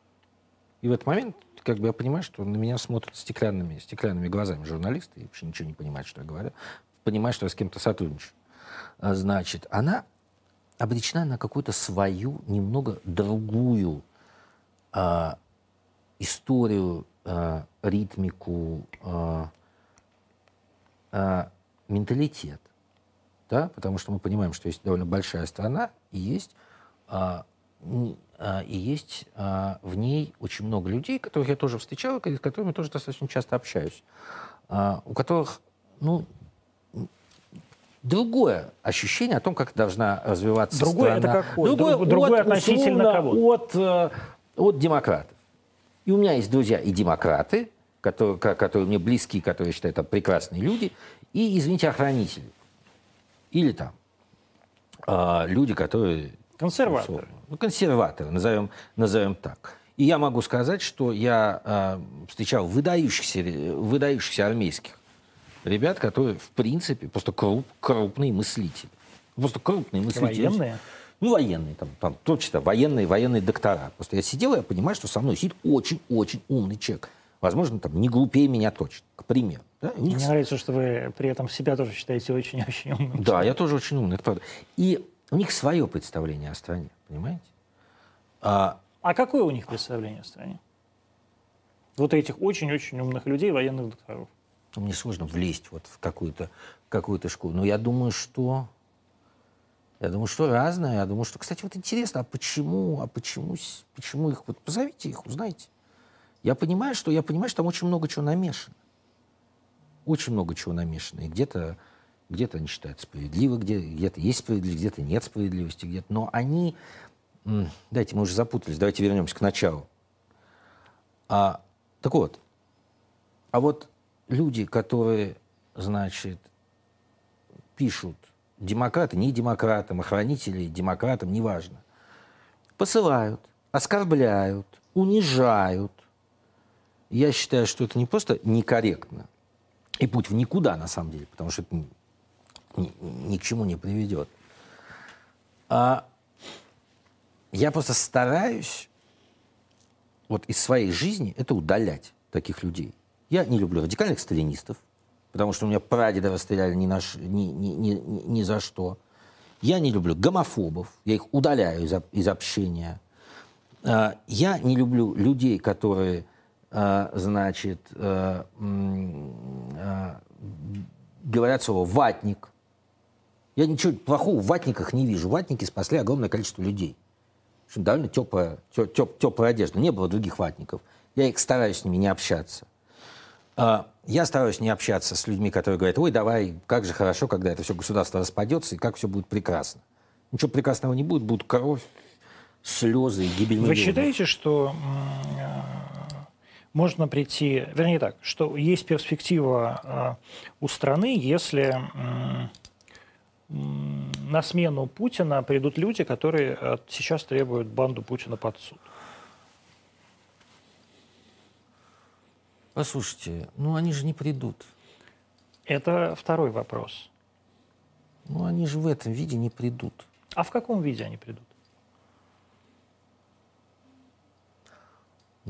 И в этот момент как бы я понимаю, что на меня смотрят стеклянными, стеклянными глазами журналисты, и вообще ничего не понимают, что я говорю. Понимаю, что я с кем-то сотрудничаю. А, значит, она обречена на какую-то свою, немного другую а, историю, а, ритмику, а, а, менталитет. Да? Потому что мы понимаем, что есть довольно большая страна, и есть, а, а, и есть а, в ней очень много людей, которых я тоже встречал, с которыми тоже достаточно часто общаюсь, а, у которых ну, другое ощущение о том, как должна развиваться другое страна. Это какое? Другое, Друг, другое от, относительно кого? От, э, от демократов. И у меня есть друзья и демократы, которые, которые мне близки, которые считают это прекрасные люди, и, извините, охранители. Или там э, люди, которые... Консерваторы. Ну, консерваторы, назовем, назовем так. И я могу сказать, что я э, встречал выдающихся, выдающихся армейских ребят, которые, в принципе, просто круп, крупные мыслители. Просто крупные мыслители. Военные? Ну, военные, там, там точно, военные, военные доктора. Просто я сидел, и я понимаю, что со мной сидит очень-очень умный человек. Возможно, там, не глупее меня точно, к примеру. Да? Мне них... нравится, что вы при этом себя тоже считаете очень-очень умным. Да, я тоже очень умный, это правда. И у них свое представление о стране, понимаете? А, а какое у них представление о стране? Вот этих очень-очень умных людей, военных докторов то мне сложно влезть вот в какую-то какую школу. Но я думаю, что я думаю, что разное. Я думаю, что, кстати, вот интересно, а почему, а почему, почему их, вот позовите их, узнайте. Я понимаю, что я понимаю, что там очень много чего намешано. Очень много чего намешано. И где-то где-то они считают справедливо, где, где-то есть справедливость, где-то нет справедливости, где-то. Но они... Дайте, мы уже запутались, давайте вернемся к началу. А, так вот, а вот люди, которые, значит, пишут демократы, не демократам, охранители демократам, неважно, посылают, оскорбляют, унижают. Я считаю, что это не просто некорректно, и путь в никуда, на самом деле, потому что это ни, ни, ни к чему не приведет. А я просто стараюсь вот из своей жизни это удалять, таких людей. Я не люблю радикальных сталинистов, потому что у меня прадеда расстреляли ни, на, ни, ни, ни, ни за что. Я не люблю гомофобов, я их удаляю из, из общения. А, я не люблю людей, которые, значит, а, говорят слово «ватник». Я ничего плохого в ватниках не вижу. Ватники спасли огромное количество людей. Довольно теплая, теп, теплая одежда. Не было других ватников. Я их стараюсь с ними не общаться. А, я стараюсь не общаться с людьми, которые говорят, ой, давай, как же хорошо, когда это все государство распадется, и как все будет прекрасно. Ничего прекрасного не будет, будут кровь, слезы гибель Вы считаете, что можно прийти, вернее так, что есть перспектива э, у страны, если на смену Путина придут люди, которые э, сейчас требуют банду Путина под суд. Послушайте, ну они же не придут. Это второй вопрос. Ну они же в этом виде не придут. А в каком виде они придут?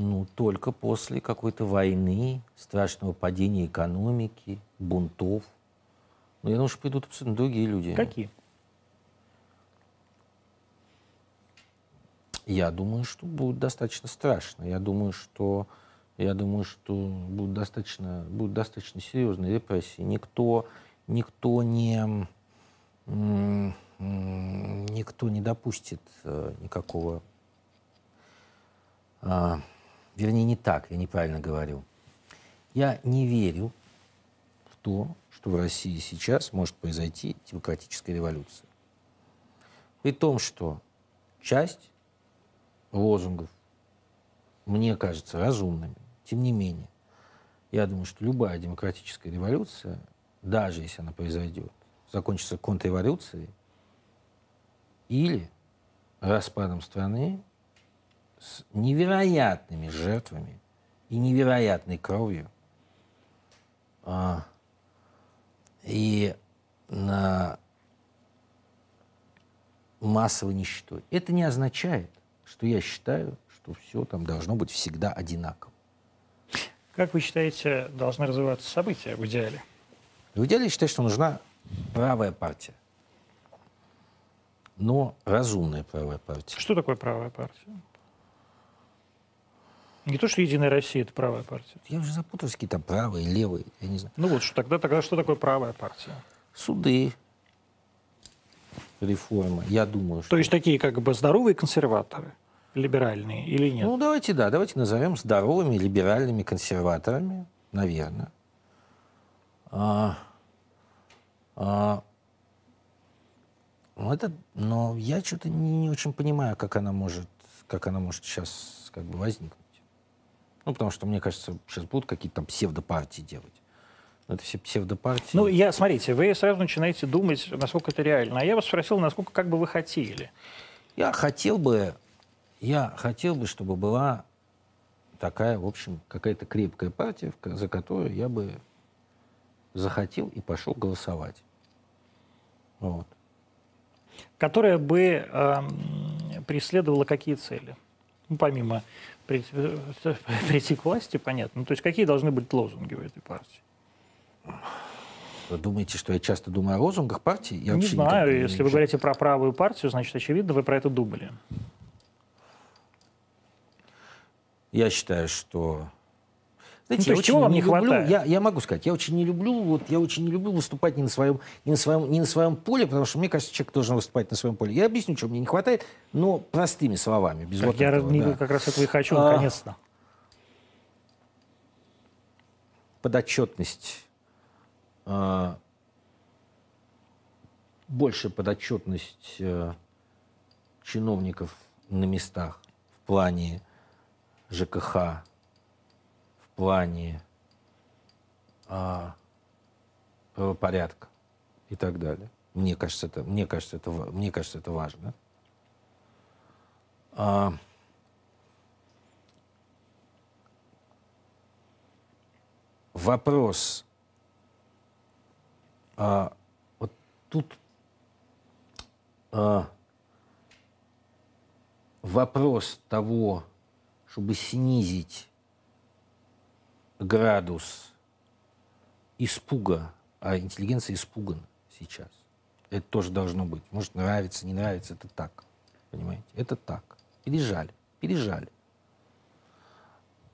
Ну, только после какой-то войны, страшного падения экономики, бунтов. Ну, я думаю, что придут абсолютно другие люди. Какие? Я думаю, что будет достаточно страшно. Я думаю, что я думаю, что будут достаточно, будут достаточно серьезные репрессии. Никто, никто не, никто не допустит э, никакого, а, вернее, не так, я неправильно говорю. Я не верю в то, что в России сейчас может произойти демократическая революция. При том, что часть лозунгов мне кажется разумными. Тем не менее, я думаю, что любая демократическая революция, даже если она произойдет, закончится контрреволюцией или распадом страны с невероятными жертвами и невероятной кровью, а, и на массовой нищетой. Это не означает, что я считаю, что все там должно быть всегда одинаково. Как вы считаете, должны развиваться события в идеале? В идеале я считаю, что нужна правая партия. Но разумная правая партия. Что такое правая партия? Не то, что Единая Россия – это правая партия. Я уже запутался, какие там правые, левые, я не знаю. Ну вот, что, тогда, тогда что такое правая партия? Суды, реформа, я думаю, что... То есть такие как бы здоровые консерваторы, либеральные или нет? Ну, давайте, да, давайте назовем здоровыми либеральными консерваторами, наверное. А, а, ну, это, но я что-то не, не очень понимаю, как она может, как она может сейчас как бы возникнуть. Ну, потому что, мне кажется, сейчас будут какие-то там псевдопартии делать. Но это все псевдопартии. Ну, я, смотрите, вы сразу начинаете думать, насколько это реально. А я вас спросил, насколько как бы вы хотели. Я хотел бы, я хотел бы, чтобы была такая, в общем, какая-то крепкая партия, за которую я бы захотел и пошел голосовать. Вот. Которая бы э, преследовала какие цели? Ну, помимо прийти, к власти, понятно. Ну, то есть какие должны быть лозунги у этой партии? Вы думаете, что я часто думаю о лозунгах партии? Я не знаю. не Если вы вижу. говорите про правую партию, значит, очевидно, вы про это думали. Я считаю, что... Ну, Знаете, то я есть чего вам не люблю- хватает? Я, я могу сказать, я очень не люблю, вот я очень не люблю выступать не на своем, не на своем, не на своем поле, потому что мне кажется, человек должен выступать на своем поле. Я объясню, чего мне не хватает, но простыми словами, без Так вот я этого, не- да. как раз этого и хочу, А. наконец-то. подотчетность, э, больше подотчетность э, чиновников на местах в плане ЖКХ, плане а, правопорядка и так далее. Мне кажется, это, мне кажется, это, мне кажется, это важно. А, вопрос. А, вот тут а, вопрос того, чтобы снизить градус испуга, а интеллигенция испугана сейчас. Это тоже должно быть. Может, нравится, не нравится, это так. Понимаете? Это так. Пережали. Пережали.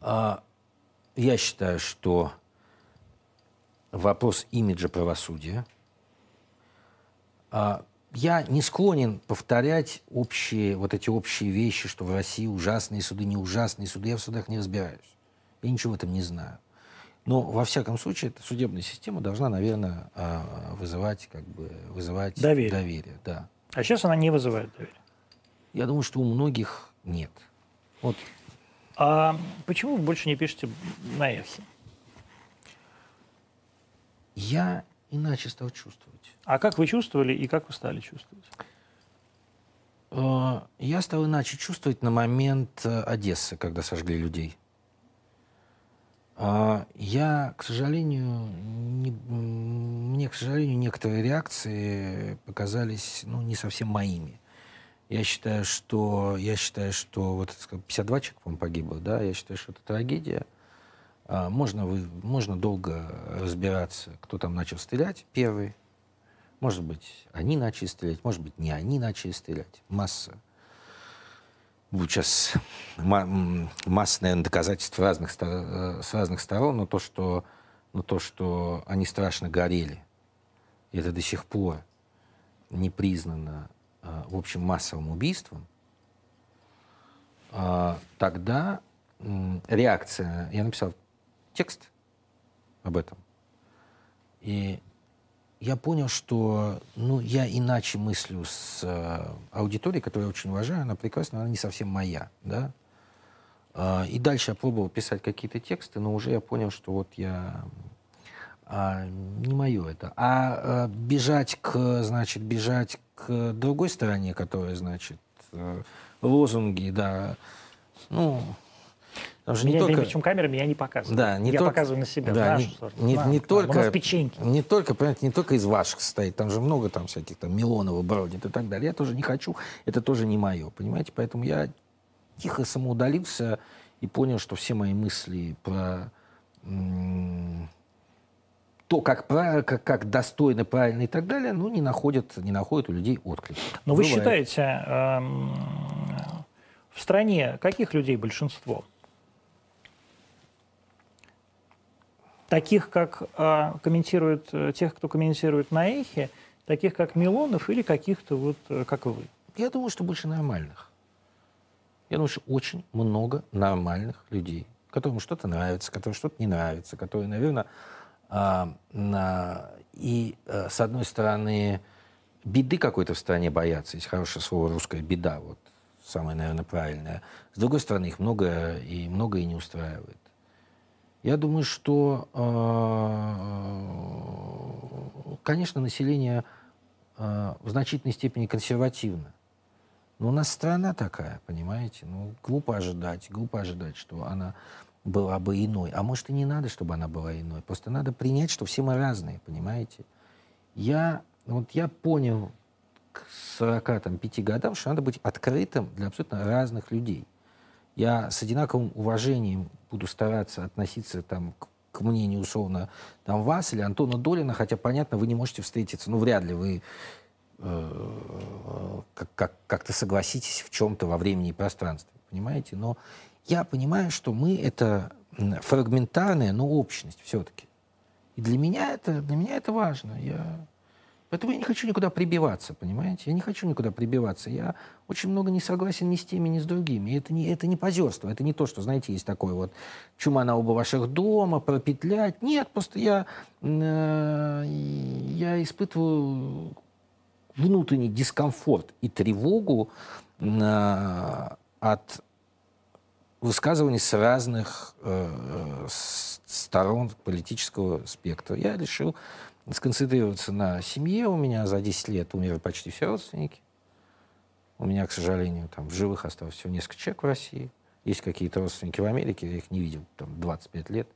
А, я считаю, что вопрос имиджа правосудия. А, я не склонен повторять общие, вот эти общие вещи, что в России ужасные суды, не ужасные суды. Я в судах не разбираюсь. Я ничего в этом не знаю. Но, во всяком случае, эта судебная система должна, наверное, а, вызывать, как бы, вызывать Доверие. доверие да. А сейчас она не вызывает доверия. Я думаю, что у многих нет. Вот А почему вы больше не пишете на эхе? Я иначе стал чувствовать. А как вы чувствовали и как вы стали чувствовать? Э, я стал иначе чувствовать на момент э, Одессы, когда сожгли людей. А, я, к сожалению, не, мне, к сожалению, некоторые реакции показались ну, не совсем моими. Я считаю, что, я считаю, что вот 52 человека, по-моему, погибло, да, я считаю, что это трагедия. А, можно, вы, можно долго разбираться, кто там начал стрелять первый. Может быть, они начали стрелять, может быть, не они начали стрелять. Масса сейчас масса, наверное, доказательств разных, э, с разных сторон, но то, что, но то, что они страшно горели, и это до сих пор не признано, э, в общем, массовым убийством, э, тогда реакция... Я написал текст об этом. И я понял, что ну, я иначе мыслю с э, аудиторией, которую я очень уважаю, она прекрасна, она не совсем моя, да. Э, и дальше я пробовал писать какие-то тексты, но уже я понял, что вот я а, не мое это. А, а бежать к, значит, бежать к другой стороне, которая, значит, э, лозунги, да, ну, Потому что меня, не только... причем камерами я не показываю. Да, не я только... показываю на себя, да, не, Не, не, не только... У нас печеньки. Не только, понимаете, не только из ваших состоит, там же много там всяких там Милонова бродит и так далее. Я тоже не хочу, это тоже не мое, понимаете? Поэтому я тихо самоудалился и понял, что все мои мысли про то, как, как, как достойно, правильно и так далее, ну, не находят, не находят у людей отклик. Но Бывает. вы считаете, эм, в стране каких людей большинство? Таких, как а, комментируют, э, тех, кто комментирует на эхе, таких, как Милонов или каких-то вот, э, как вы? Я думаю, что больше нормальных. Я думаю, что очень много нормальных людей, которым что-то нравится, которым что-то не нравится, которые, наверное, а, на, и, а, с одной стороны, беды какой-то в стране боятся. Есть хорошее слово русское «беда», вот самое, наверное, правильное. С другой стороны, их много и много и не устраивает. Я думаю, что, э, конечно, население э, в значительной степени консервативно. Но у нас страна такая, понимаете? Ну, глупо ожидать, глупо ожидать, что она была бы иной. А может, и не надо, чтобы она была иной. Просто надо принять, что все мы разные, понимаете? Я, вот я понял к 45 годам, что надо быть открытым для абсолютно разных людей я с одинаковым уважением буду стараться относиться там, к, к мнению, условно, там, вас или Антона Долина, хотя, понятно, вы не можете встретиться, ну, вряд ли вы э, как, как, как-то согласитесь в чем-то во времени и пространстве, понимаете? Но я понимаю, что мы — это фрагментарная, но общность все-таки. И для меня это, для меня это важно. Я Поэтому я не хочу никуда прибиваться, понимаете? Я не хочу никуда прибиваться. Я очень много не согласен ни с теми, ни с другими. Это не, это не позерство, это не то, что, знаете, есть такое вот чума на оба ваших дома, пропетлять. Нет, просто я, э, я испытываю внутренний дискомфорт и тревогу э, от высказываний с разных э, сторон политического спектра. Я решил сконцентрироваться на семье. У меня за 10 лет умерли почти все родственники. У меня, к сожалению, там в живых осталось всего несколько человек в России. Есть какие-то родственники в Америке, я их не видел там 25 лет.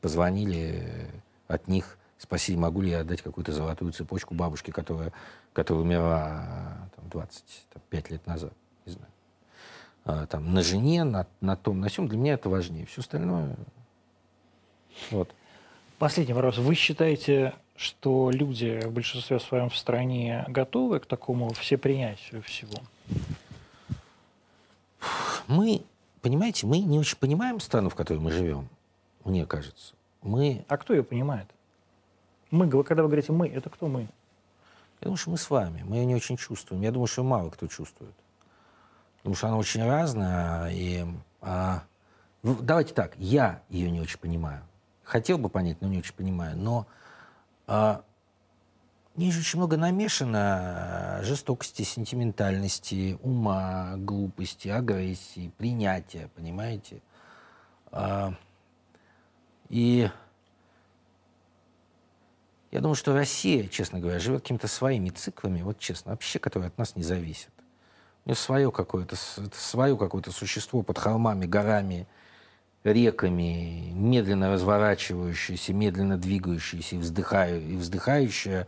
Позвонили э, от них, спросили, могу ли я отдать какую-то золотую цепочку бабушке, которая, которая умерла там, 25 лет назад. Не знаю. А, там, на жене, на, на том, на всем. Для меня это важнее. Все остальное... Вот. Последний вопрос. Вы считаете, что люди в большинстве своем в стране готовы к такому всепринятию всего? Мы, понимаете, мы не очень понимаем страну, в которой мы живем, мне кажется. Мы... А кто ее понимает? Мы, когда вы говорите «мы», это кто мы? Я думаю, что мы с вами. Мы ее не очень чувствуем. Я думаю, что мало кто чувствует. Потому что она очень разная. И, а, давайте так, я ее не очень понимаю. Хотел бы понять, но не очень понимаю. Но а, в ней же очень много намешано жестокости, сентиментальности, ума, глупости, агрессии, принятия, понимаете? А, и я думаю, что Россия, честно говоря, живет какими-то своими циклами, вот честно, вообще, которые от нас не зависят. У нее свое какое-то, свое какое-то существо под холмами, горами, реками, медленно разворачивающееся, медленно двигающееся и, вздыхаю, и вздыхающее,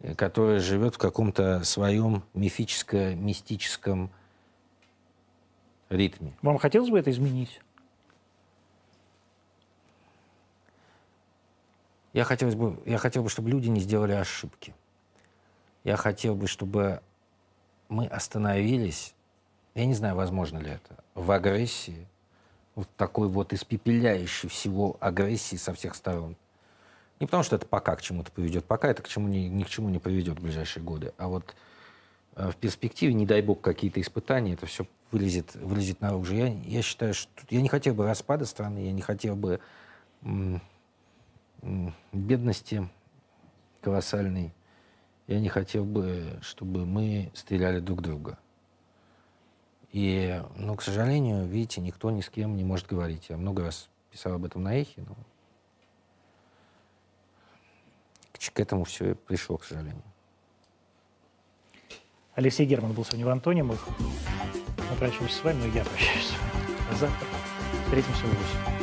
э, которое живет в каком-то своем мифическо-мистическом ритме. Вам хотелось бы это изменить? Я, хотелось бы, я хотел бы, чтобы люди не сделали ошибки. Я хотел бы, чтобы мы остановились, я не знаю, возможно ли это, в агрессии, вот такой вот испепеляющей всего агрессии со всех сторон. Не потому, что это пока к чему-то поведет, пока это к чему ни, ни к чему не поведет в ближайшие годы, а вот э, в перспективе, не дай бог, какие-то испытания, это все вылезет, вылезет наружу. Я, я считаю, что я не хотел бы распада страны, я не хотел бы бедности колоссальной. Я не хотел бы, чтобы мы стреляли друг друга. И, ну, к сожалению, видите, никто ни с кем не может говорить. Я много раз писал об этом на эхе, но к этому все пришло, к сожалению. Алексей Герман был сегодня в Антоне. Мы, мы прощаемся с вами, но я прощаюсь. Завтра встретимся в 8.